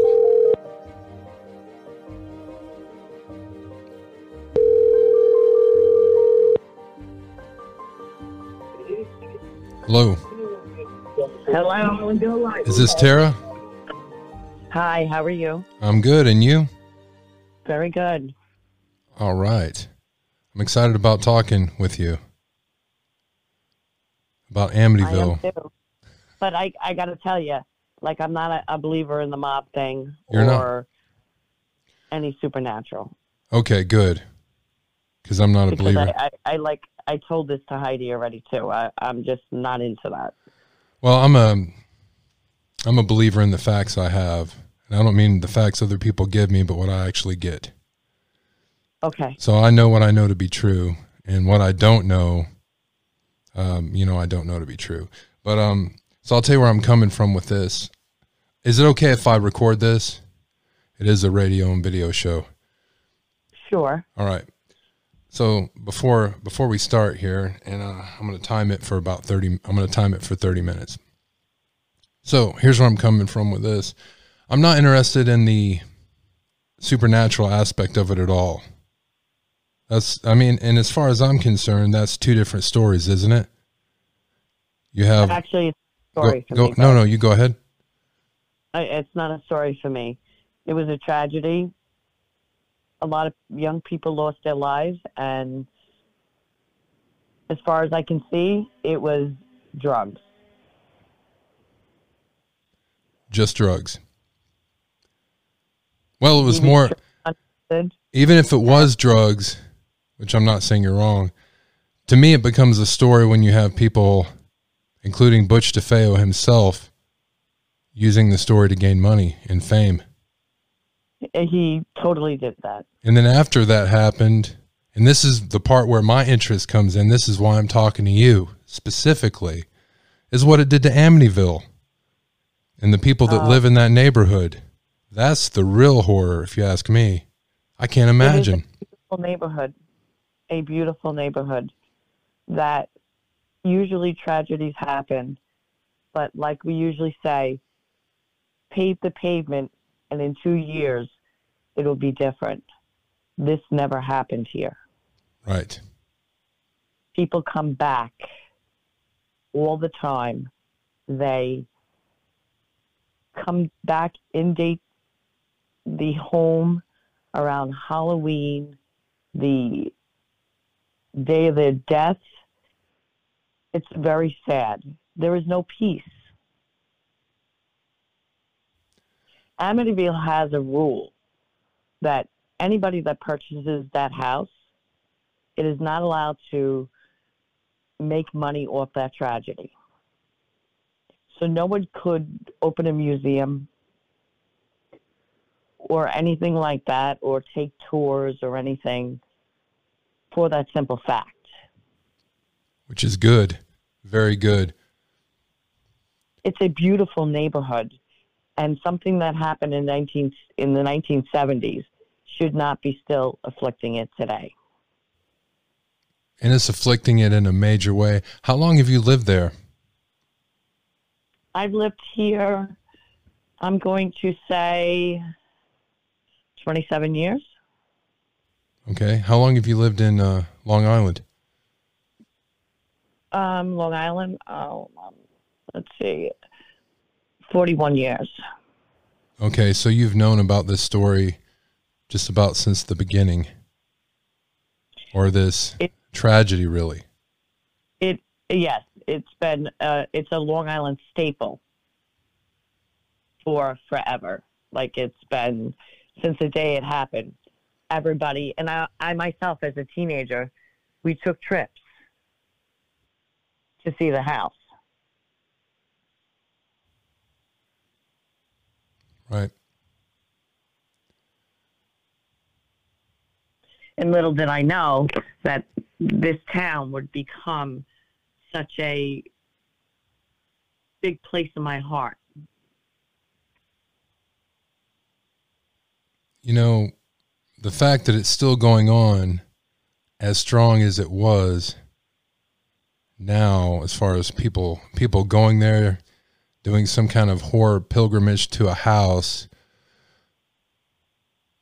A: Hello.
I: Hello.
A: Is this Tara?
I: Hi, how are you?
A: I'm good, and you?
I: Very good.
A: All right. I'm excited about talking with you. about
I: I am
A: Amityville.
I: too. But I, I got to tell you, like, I'm not a, a believer in the mob thing
A: You're not?
I: or any supernatural.
A: Okay, good. Because I'm not a believer.
I: I, I, I like, I told this to Heidi already too. I, I'm just not into that.
A: Well, I'm a I'm a believer in the facts I have. And I don't mean the facts other people give me, but what I actually get.
I: Okay.
A: So I know what I know to be true, and what I don't know, um, you know, I don't know to be true. But um, so I'll tell you where I'm coming from with this. Is it okay if I record this? It is a radio and video show.
I: Sure.
A: All right. So before before we start here, and uh, I'm going to time it for about thirty. I'm going to time it for thirty minutes. So here's where I'm coming from with this. I'm not interested in the supernatural aspect of it at all. That's I mean, and as far as I'm concerned, that's two different stories, isn't it? You have
I: Actually, it's a
A: go,
I: story for
A: go-
I: me.
A: no, no, you go ahead.
I: I, it's not a story for me. It was a tragedy. A lot of young people lost their lives, and as far as I can see, it was drugs.
A: Just drugs. Well, it was
I: Even
A: more. Even if it was drugs, which I'm not saying you're wrong, to me it becomes a story when you have people, including Butch DeFeo himself, using the story to gain money and fame.
I: He totally did that.
A: And then after that happened, and this is the part where my interest comes in, this is why I'm talking to you specifically, is what it did to Amityville and the people that
I: Oh.
A: live in that neighborhood. That's the real horror, if you ask me. I can't imagine.
I: beautiful neighborhood, a beautiful neighborhood that usually tragedies happen, but like we usually say, pave the pavement and in two years it'll be different. This never happened here.
A: Right.
I: People come back all the time. They come back in date the home around Halloween, the day of their death. It's very sad. There is no peace. Amityville has a rule that anybody that purchases that house, it is not allowed to make money off that tragedy. So no one could open a museum or anything like that or take tours or anything for that simple fact.
A: Which is good. Very good.
I: It's a beautiful neighborhood and something that happened in 19 in the 1970s should not be still afflicting it today.
A: And it's afflicting it in a major way. How long have you lived there?
I: I've lived here I'm going to say 27 years.
A: Okay. How long have you lived in uh, Long Island?
I: Um, Long Island, oh, um, let's see, 41 years.
A: Okay. So you've known about this story just about since the beginning, or this
I: It-
A: tragedy, really.
I: It yes, it's been uh, it's a Long Island staple for forever. Like it's been since the day it happened. Everybody and I, I myself as a teenager, we took trips to see the house.
A: Right.
I: And little did I know that this town would become such a big place in my heart.
A: You know, the fact that it's still going on as strong as it was now as far as people people going there doing some kind of horror pilgrimage to a house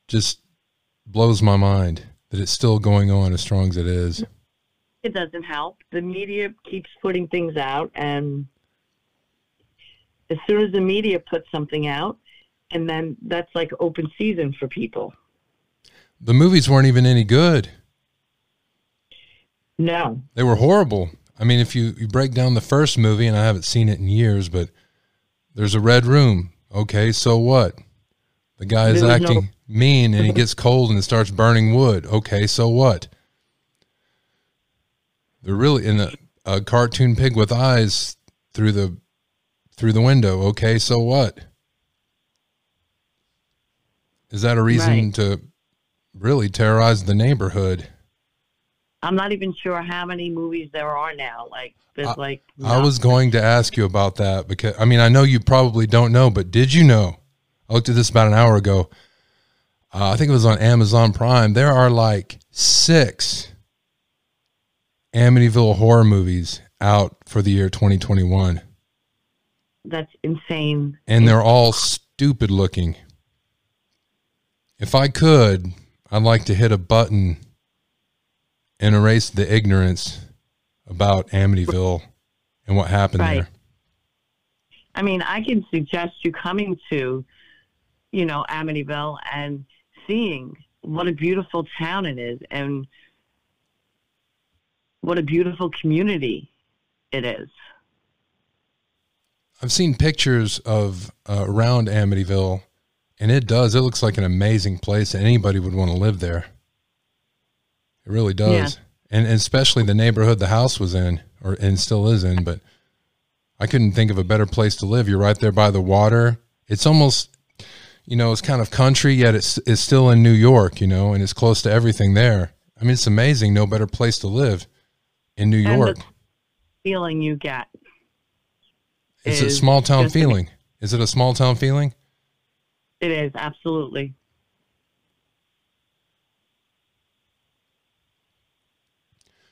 A: just blows my mind that it's still going on as strong as it is.
I: It doesn't help. The media keeps putting things out, and as soon as the media puts something out, and then that's like open season for people.
A: The movies weren't even any good.
I: No,
A: They were horrible. I mean, if you, you break down the first movie, and I haven't seen it in years, but there's a red room. Okay, so what? The guy is
I: There's no-
A: acting mean and he gets cold and it starts burning wood. Okay, so what? They're really in a, a cartoon pig with eyes through the through the window. Okay, so what? Is that a reason
I: Right.
A: to really terrorize the neighborhood?
I: I'm not even sure how many movies there are now. Like there's like
A: I was going to ask you about that because I mean I know you probably don't know, but did you know? I looked at this about an hour ago. Uh, I think it was on Amazon Prime. There are like six Amityville horror movies out for the year 2021,
I: that's insane.
A: and they're all stupid looking. If I could, I'd like to hit a button and erase the ignorance about Amityville and what happened
I: Right.
A: there.
I: I mean, I can suggest you coming to, you know, Amityville and seeing what a beautiful town it is and what a beautiful community it is.
A: I've seen pictures of uh, around Amityville, and it does. It looks like an amazing place. and Anybody would want to live there. It really does,
I: Yeah.
A: and, and especially the neighborhood the house was in, or and still is in. But I couldn't think of a better place to live. You're right there by the water. It's almost, you know, it's kind of country, yet it's it's still in New York, you know, and it's close to everything there. I mean, it's amazing. No better place to live in New York.
I: feeling you get.
A: It's a small town feeling. Is it a small town feeling?
I: It is, absolutely.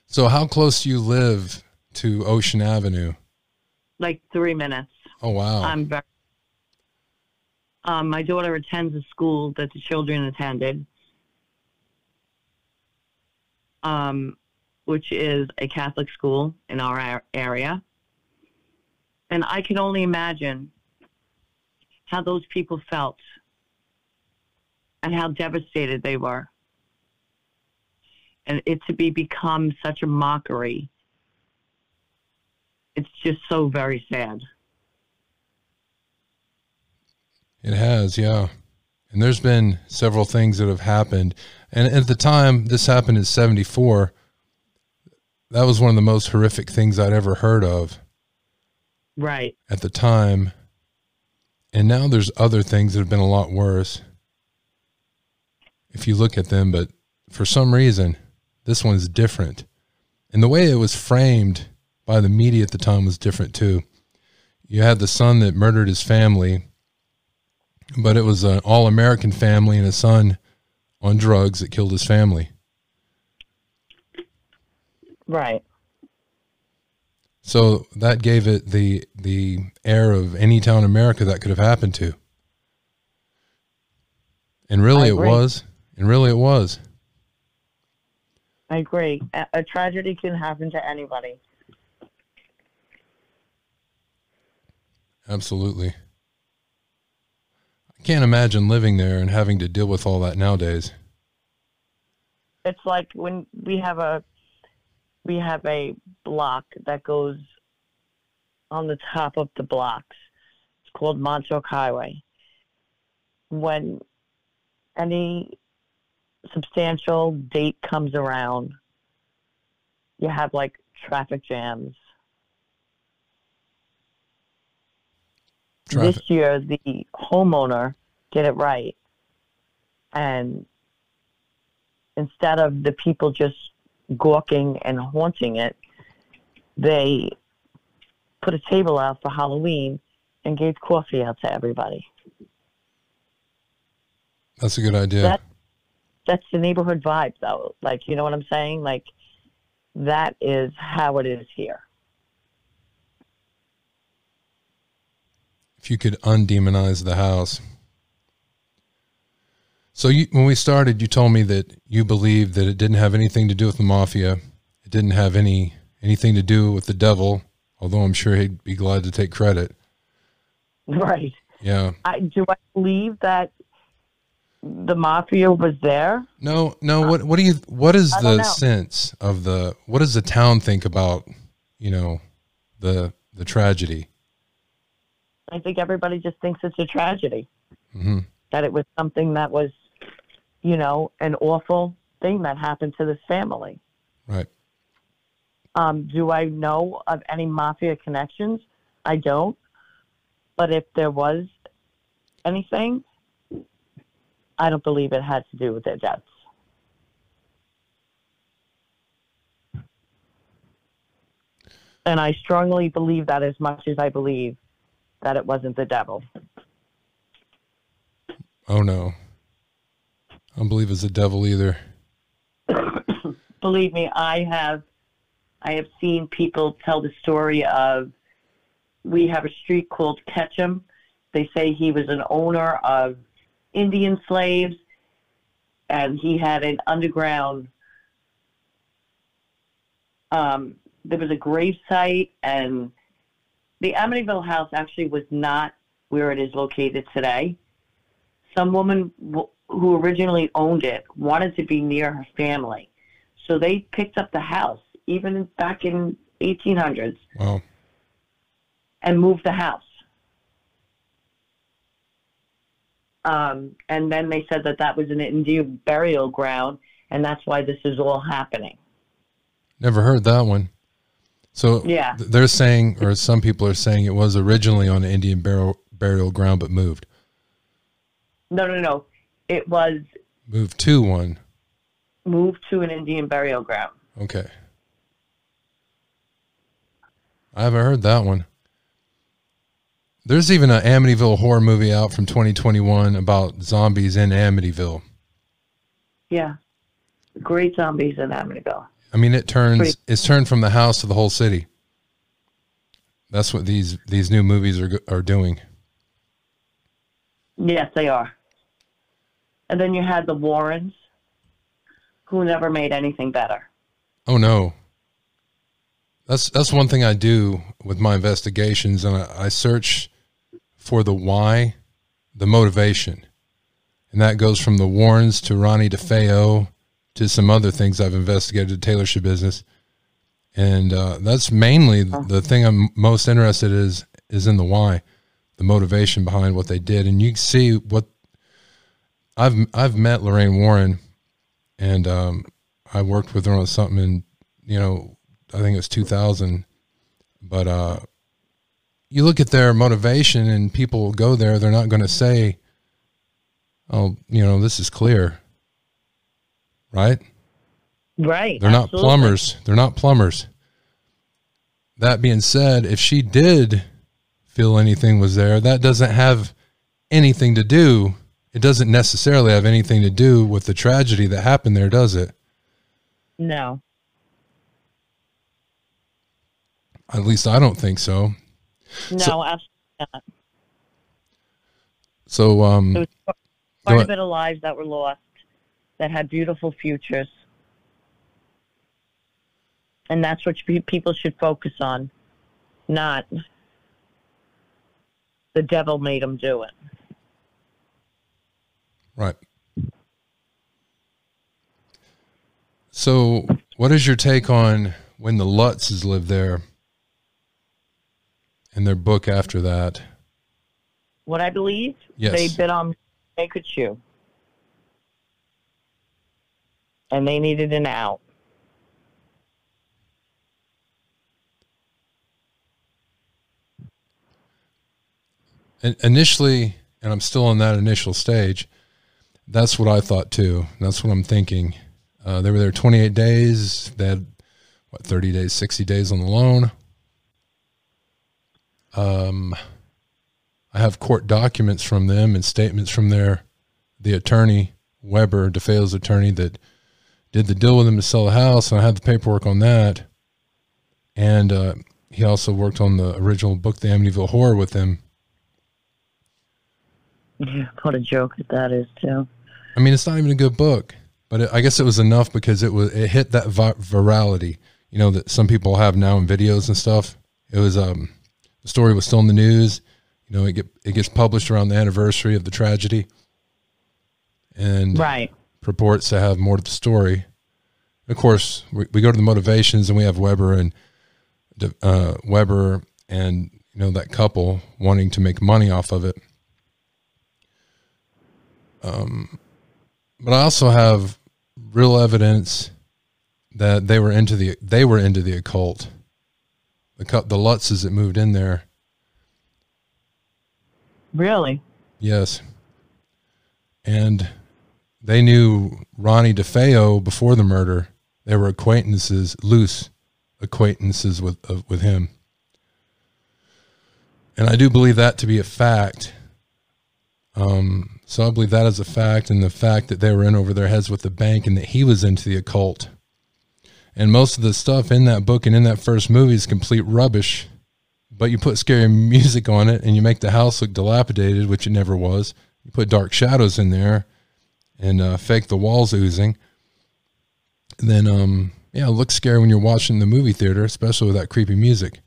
A: So, how close do you live to Ocean Avenue?
I: Like three minutes.
A: Oh, wow.
I: I'm very. Um, my daughter attends a school that the children attended, um, which is a Catholic school in our area. And I can only imagine how those people felt and how devastated they were. And it to be become such a mockery. It's just so very sad.
A: It has, yeah. And there's been several things that have happened. And at the time this happened in 74, that was one of the most horrific things I'd ever heard of
I: Right.
A: at the time. And now there's other things that have been a lot worse if you look at them. But for some reason, this one's different. And the way it was framed by the media at the time was different too. You had the son that murdered his family, but it was an all American family and a son on drugs that killed his family.
I: Right.
A: So that gave it the the air of any town in America that could have happened to. And really it was. And really it was.
I: I agree. A, a tragedy can happen to anybody.
A: Absolutely. I can't imagine living there and having to deal with all that nowadays.
I: It's like when we have a we have a block that goes on the top of the blocks. It's called Montauk Highway. When any substantial date comes around, you have like traffic jams.
A: Traffic.
I: This year, the homeowner did it right. And instead of the people just gawking and haunting it, they put a table out for Halloween and gave coffee out to everybody.
A: That's a good idea.
I: That that's the neighborhood vibe though. Like you know what I'm saying? Like that is how it is here.
A: if you could undemonize the house. So you, when we started, you told me that you believed that it didn't have anything to do with the mafia. It didn't have any anything to do with the devil, although I'm sure he'd be glad to take credit.
I: Right.
A: Yeah.
I: I do I believe that the mafia was there?
A: No, no. What what do you? What is the
I: know.
A: sense of the? What does the town think about you know, the the tragedy.
I: I think everybody just thinks it's a tragedy.
A: hmm
I: that it was something that was, you know, an awful thing that happened to this family.
A: Right.
I: Um, do I know of any mafia connections? I don't. But if there was anything, I don't believe it had to do with their deaths. And I strongly believe that as much as I believe that it wasn't the devil.
A: Oh no. I don't believe it's the devil either.
I: believe me, I have I have seen people tell the story of we have a street called Ketcham. They say he was an owner of Indian slaves and he had an underground um, there was a grave site and the Amityville house actually was not where it is located today. Some woman w- who originally owned it wanted to be near her family. So they picked up the house, even back in 1800s,
A: Wow.
I: and moved the house. Um, and then they said that that was an Indian burial ground, and that's why this is all happening.
A: Never heard that one. So
I: Yeah.
A: they're saying, or some people are saying, it was originally on an Indian burial burial ground, but moved
I: No, no, no. It was
A: moved to one.
I: moved to an Indian burial ground.
A: Okay. I haven't heard that one. There's even an Amityville horror movie out from 2021 about zombies in Amityville.
I: Yeah. Great zombies in Amityville.
A: I mean, it turns it's turned from the house to the whole city. That's what these these new movies are are doing.
I: Yes, they are. And then you had the Warrens, who never made anything better.
A: Oh no. That's that's one thing I do with my investigations, and I, I search for the why, the motivation, and that goes from the Warrens to Ronnie DeFeo to some other things I've investigated, the Taylor business, and uh, that's mainly the thing I'm most interested is is in the why, the motivation behind what they did, and you can see what I've I've met Lorraine Warren, and um, I worked with her on something in you know I think it was 2000, but uh, you look at their motivation and people go there, they're not going to say, "Oh, you know, this is clear," right?
I: Right.
A: They're not
I: absolutely.
A: plumbers. They're not plumbers. That being said, if she did feel anything was there, that doesn't have anything to do. It doesn't necessarily have anything to do with the tragedy that happened there, does it?
I: No.
A: At least I don't think so.
I: No,
A: So-
I: absolutely not.
A: So, um,
I: was quite a bit of lives that were lost that had beautiful futures. And that's what people should focus on, not the devil made them do it.
A: Right. So, what is your take on when the Lutzes lived there and their book after that?
I: What I believe,
A: Yes.
I: they bit on they could chew. And they needed an out.
A: In- initially, and I'm still in that initial stage, that's what I thought too. That's what I'm thinking. Uh, they were there 28 days. They had, what, 30 days, 60 days on the loan. Um, I have court documents from them and statements from their the attorney Weber, DeFeo's attorney that did the deal with him to sell the house, and I had the paperwork on that. And uh, he also worked on the original book, The Amityville Horror, with him.
I: Yeah, what a joke that that is too.
A: I mean, it's not even a good book, but it, I guess it was enough because it was it hit that vi- virality, you know, that some people have now in videos and stuff. It was um, the story was still in the news. You know, it get it gets published around the anniversary of the tragedy, and
I: Right.
A: purports to have more to the story. Of course, we, we go to the motivations, and we have Weber and uh, Weber and you know that couple wanting to make money off of it. Um, but I also have real evidence that they were into the they were into the occult. The the Lutzes that moved in there.
I: Really?
A: Yes. And they knew Ronnie DeFeo before the murder. They were acquaintances, loose acquaintances with uh, with him. And I do believe that to be a fact. Um, so I believe that is a fact, and the fact that they were in over their heads with the bank, and that he was into the occult. And most of the stuff in that book and in that first movie is complete rubbish. But you put scary music on it, and you make the house look dilapidated, which it never was. You put dark shadows in there, and uh, fake the walls oozing. then, um, yeah, it looks scary when you're watching the movie theater, especially with that creepy music.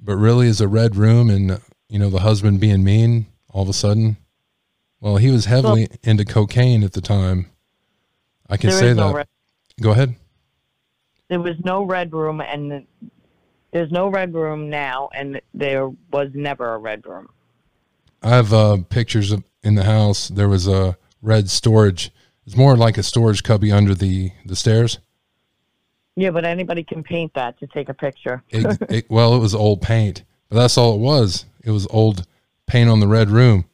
A: But really, is a red room, and you know the husband being mean all of a sudden. Well, he was heavily well, into cocaine at the time. I can say that. red- Go ahead.
I: There was no red room, and there's no red room now, and there was never a red room.
A: I have uh, pictures of in the house. There was a red storage. It's more like a storage cubby under the the stairs.
I: Yeah, but anybody can paint that to take a picture.
A: it, it, well, it was old paint, but that's all it was. It was old paint on the red room.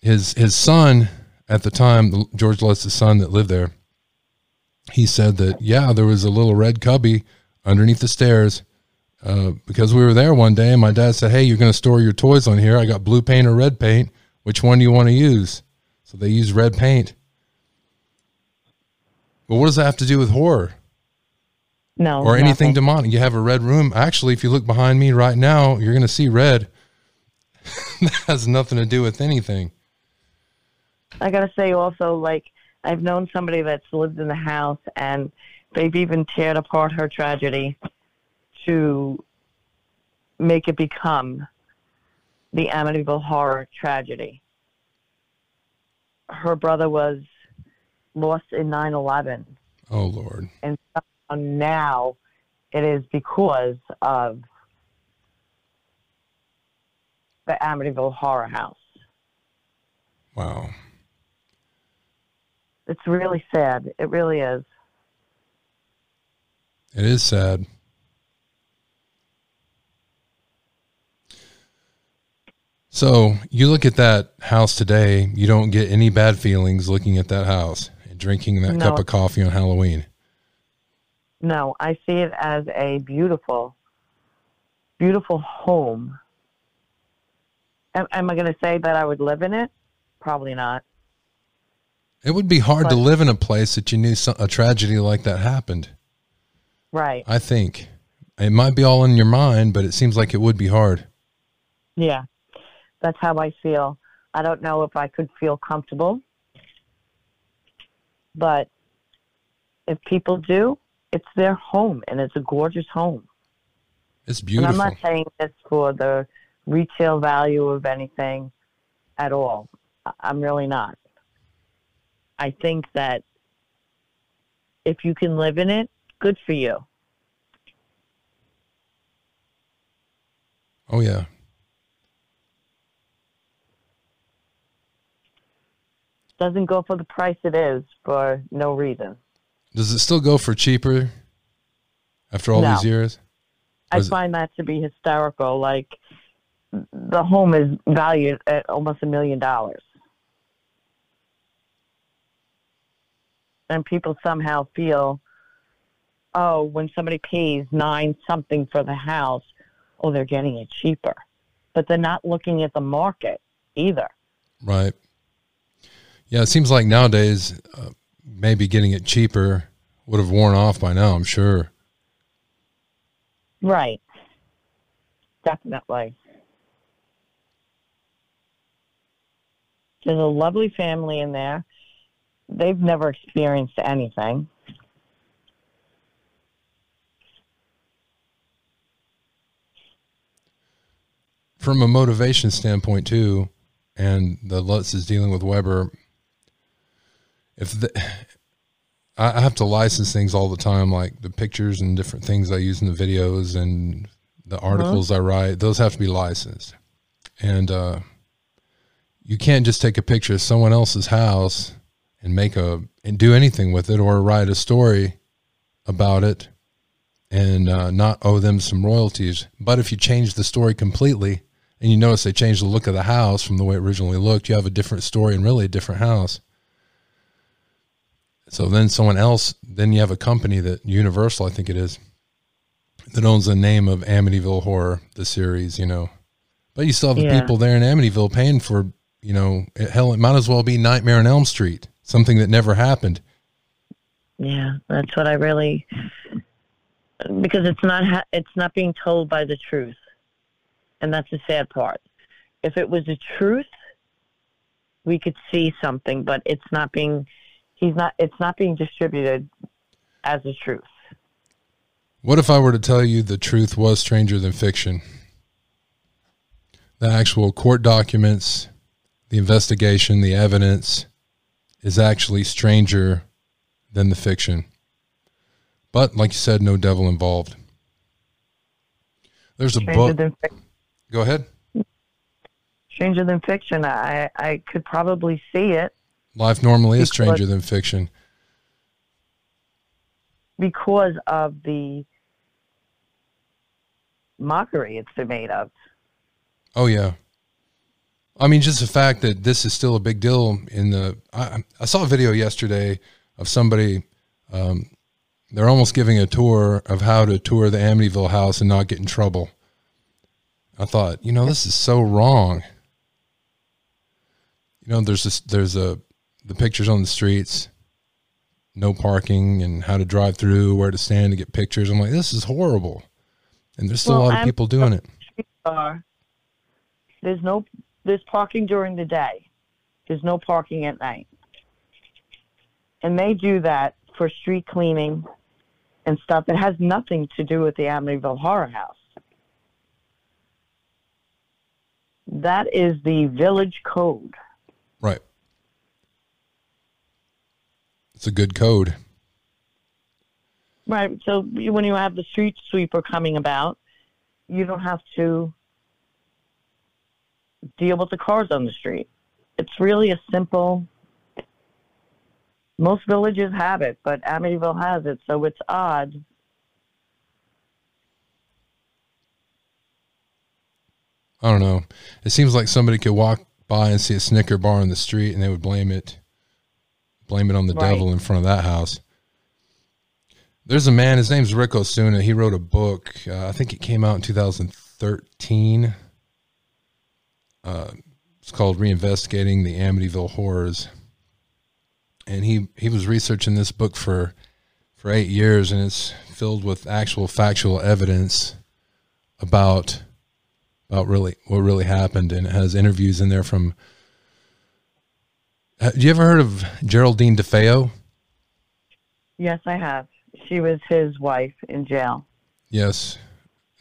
A: His his son at the time, George Lutz's son that lived there, he said that yeah, there was a little red cubby underneath the stairs. Uh, because we were there one day and my dad said, Hey, you're going to store your toys on here. I got blue paint or red paint. Which one do you want to use? So they use red paint. But what does that have to do with horror?
I: No.
A: Or anything nothing. demonic. You have a red room. Actually, if you look behind me right now, you're going to see red. that has nothing to do with anything.
I: I got to say also, like, I've known somebody that's lived in the house and they've even teared apart her tragedy to make it become the Amityville horror tragedy. Her brother was lost in 9 11.
A: Oh, Lord.
I: And now it is because of the Amityville Horror House.
A: Wow.
I: It's really sad. It really is.
A: It is sad. So you look at that house today, you don't get any bad feelings looking at that house and drinking that no. cup of coffee on Halloween.
I: No, I see it as a beautiful, beautiful home. Am, am I going to say that I would live in it? Probably not.
A: It would be hard but, to live in a place that you knew some, a tragedy like that happened.
I: Right.
A: I think it might be all in your mind, but it seems like it would be hard.
I: Yeah, that's how I feel. I don't know if I could feel comfortable, but if people do, it's their home and it's a gorgeous home.
A: It's beautiful.
I: And I'm not saying this for the retail value of anything at all. I'm really not. I think that if you can live in it, good for you.
A: Oh, yeah.
I: Doesn't go for the price it is for no reason.
A: Does it still go for cheaper after all
I: no.
A: these years?
I: I find that to be hysterical. Like the home is valued at almost a million dollars. And people somehow feel, oh, when somebody pays nine something for the house, oh, they're getting it cheaper. But they're not looking at the market either.
A: Right. Yeah, it seems like nowadays, uh, maybe getting it cheaper would have worn off by now, I'm sure.
I: Right. Definitely. There's a lovely family in there. They've never experienced anything.
A: From a motivation standpoint, too, and the Lutz is dealing with Weber. If the, I have to license things all the time, like the pictures and different things I use in the videos and the articles I write. Those have to be licensed, and uh, you can't just take a picture of someone else's house and make a and do anything with it or write a story about it and uh, not owe them some royalties. But if you change the story completely and you notice they changed the look of the house from the way it originally looked, you have a different story and really a different house. So then someone else, then you have a company that Universal, I think it is, that owns the name of Amityville Horror, the series, you know. But you still have the
I: Yeah.
A: people there in Amityville paying for, you know, hell, it might as well be Nightmare on Elm Street, something that never happened.
I: Yeah, that's what I really because it's not ha- it's not being told by the truth, and that's the sad part. If it was the truth, we could see something, but it's not being. He's not. It's not being distributed as the truth.
A: What if I were to tell you the truth was stranger than fiction? The actual court documents, the investigation, the evidence is actually stranger than the fiction. But like you said, no devil involved. There's a
I: Stranger
A: book. Go ahead.
I: stranger than fiction. I I could probably see it
A: Life normally is stranger than fiction.
I: because of the mockery it's been made of.
A: Oh yeah. I mean, just the fact that this is still a big deal in the. I, I saw a video yesterday of somebody. Um, they're almost giving a tour of how to tour the Amityville house and not get in trouble. I thought, you know, this is so wrong. You know, there's this, there's a the pictures on the streets, no parking, and how to drive through, where to stand to get pictures. I'm like, this is horrible, and there's still a lot of
I: I'm-
A: people doing it.
I: are there's no there's parking during the day. There's no parking at night. And they do that for street cleaning and stuff. It has nothing to do with the Amityville Horror House. That is the village code.
A: Right. It's a good code.
I: Right. So when you have the street sweeper coming about, you don't have to deal with the cars on the street. It's really a simple. Most villages have it, but Amityville has it, so it's odd.
A: I don't know. It seems like somebody could walk by and see a Snicker bar in the street and they would blame it blame it on the
I: Right.
A: devil in front of that house. There's a man, his name's Ric Osuna. He wrote a book. Uh, I think it came out in 2013. Uh, it's called Reinvestigating the Amityville Horrors. And he, he was researching this book for for eight years, and it's filled with actual factual evidence about about really what really happened, and it has interviews in there from. Uh, you ever heard of Geraldine DeFeo?
I: Yes, I have. She was his wife in jail.
A: Yes,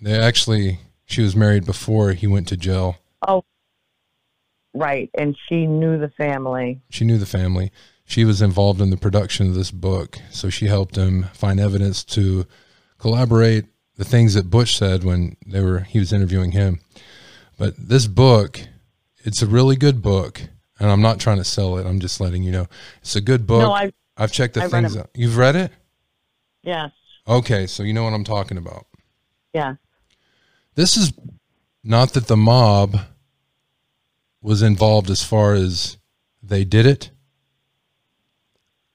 A: they actually she was married before he went to jail.
I: Oh, right. And she knew the family.
A: She knew the family. She was involved in the production of this book, so she helped him find evidence to collaborate the things that Butch said when they were he was interviewing him. But this book, it's a really good book, and I'm not trying to sell it. I'm just letting you know it's a good book.
I: No, I
A: I've checked the
I: I read
A: things. out. You've read it?
I: yes,
A: Okay, so you know what I'm talking about.
I: yeah.
A: This is not that the mob was involved as far as they did it.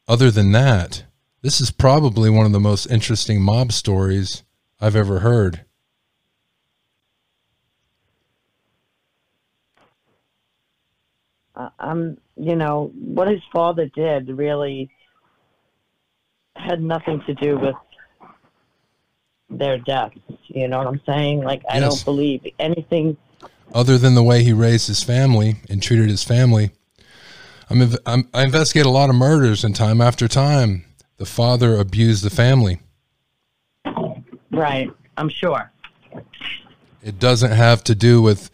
A: Other than that, this is probably one of the most interesting mob stories I've ever heard.
I: uh, um, you know, what his father did really had nothing to do with their deaths. You know what I'm saying? Like, I
A: Yes.
I: don't believe anything.
A: Other than the way he raised his family and treated his family, I'm, I'm, I investigate a lot of murders, and time after time, the father abused the family.
I: Right. I'm sure.
A: It doesn't have to do with.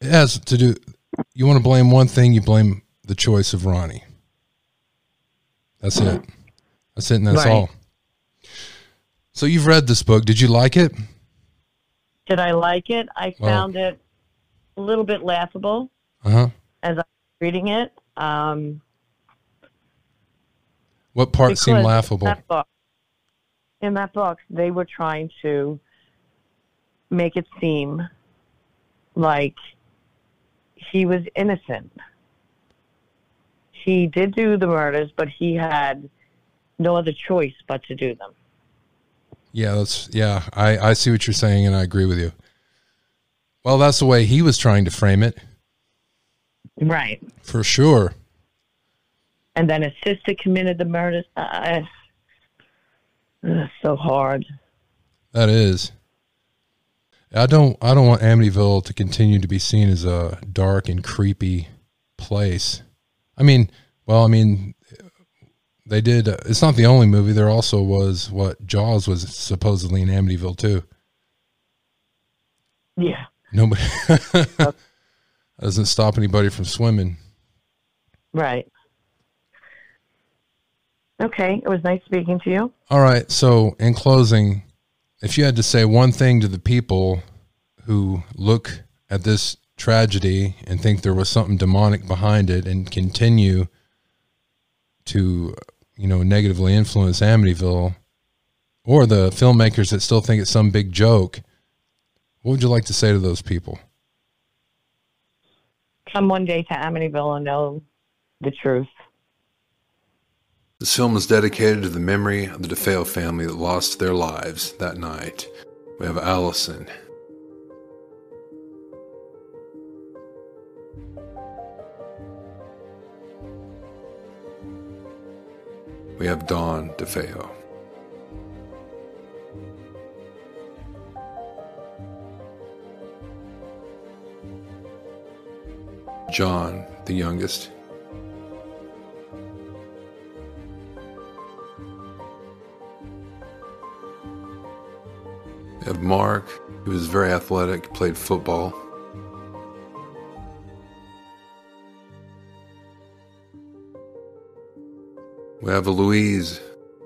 A: It has to do. You want to blame one thing, you blame the choice of Ronnie. That's it. That's it, and that's
I: Right.
A: all. So you've read this book. Did you like it?
I: Did I like it? I
A: Well-
I: found it a little bit laughable
A: Uh huh.
I: as I was reading it. Um,
A: What part seemed laughable?
I: In that, book, in that book, they were trying to make it seem like he was innocent. He did do the murders, but he had no other choice but to do them.
A: Yeah, that's yeah. I I see what you're saying, and I agree with you. Well, that's the way he was trying to frame it,
I: Right.
A: for sure.
I: And then his sister committed the murder. Uh, ugh, so hard.
A: That is. I don't. I don't want Amityville to continue to be seen as a dark and creepy place. I mean, well, I mean, they did. Uh, it's not the only movie. There also was what Jaws was supposedly in Amityville too.
I: Yeah.
A: Nobody doesn't stop anybody from swimming.
I: Right. Okay. It was nice speaking to you.
A: All right. So, in closing, if you had to say one thing to the people who look at this tragedy and think there was something demonic behind it and continue to, you know, negatively influence Amityville, or the filmmakers that still think it's some big joke, what would you like to say to those people?
I: Come one day to Amityville and know the truth.
A: This film is dedicated to the memory of the DeFeo family that lost their lives that night. We have Allison. We have Dawn DeFeo. John, the youngest. We have Mark, who was very athletic, played football. We have a Louise.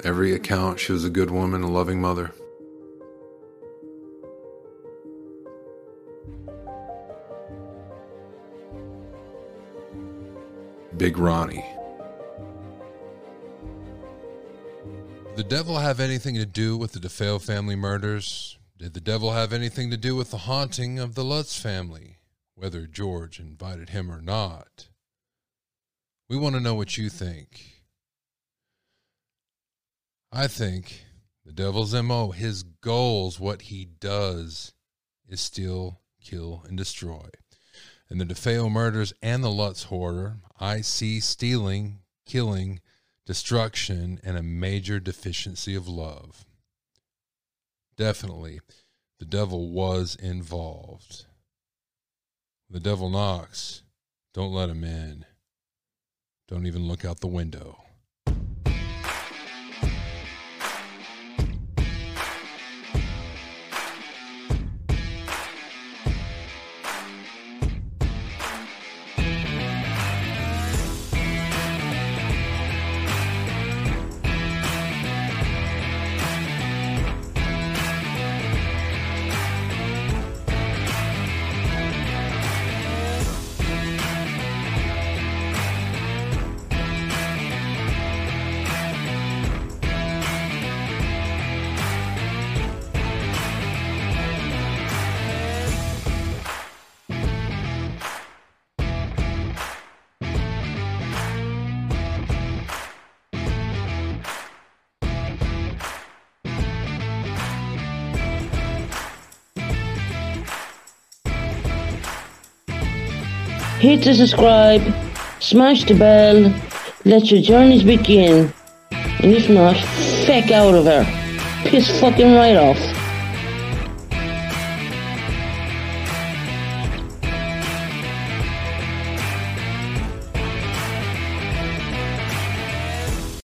A: Every account, she was a good woman, a loving mother. Big Ronnie. Did the devil have anything to do with the DeFeo family murders? Did the devil have anything to do with the haunting of the Lutz family, whether George invited him or not? We want to know what you think. I think the devil's MO, his goals, what he does, is steal, kill, and destroy. And the DeFeo murders and the Lutz horror, I see stealing, killing, destruction, and a major deficiency of love. Definitely, the devil was involved. The devil knocks. Don't let him in. Don't even look out the window.
J: The subscribe, smash the bell, let your journeys begin. And if not, feck out of her. Piss fucking right off.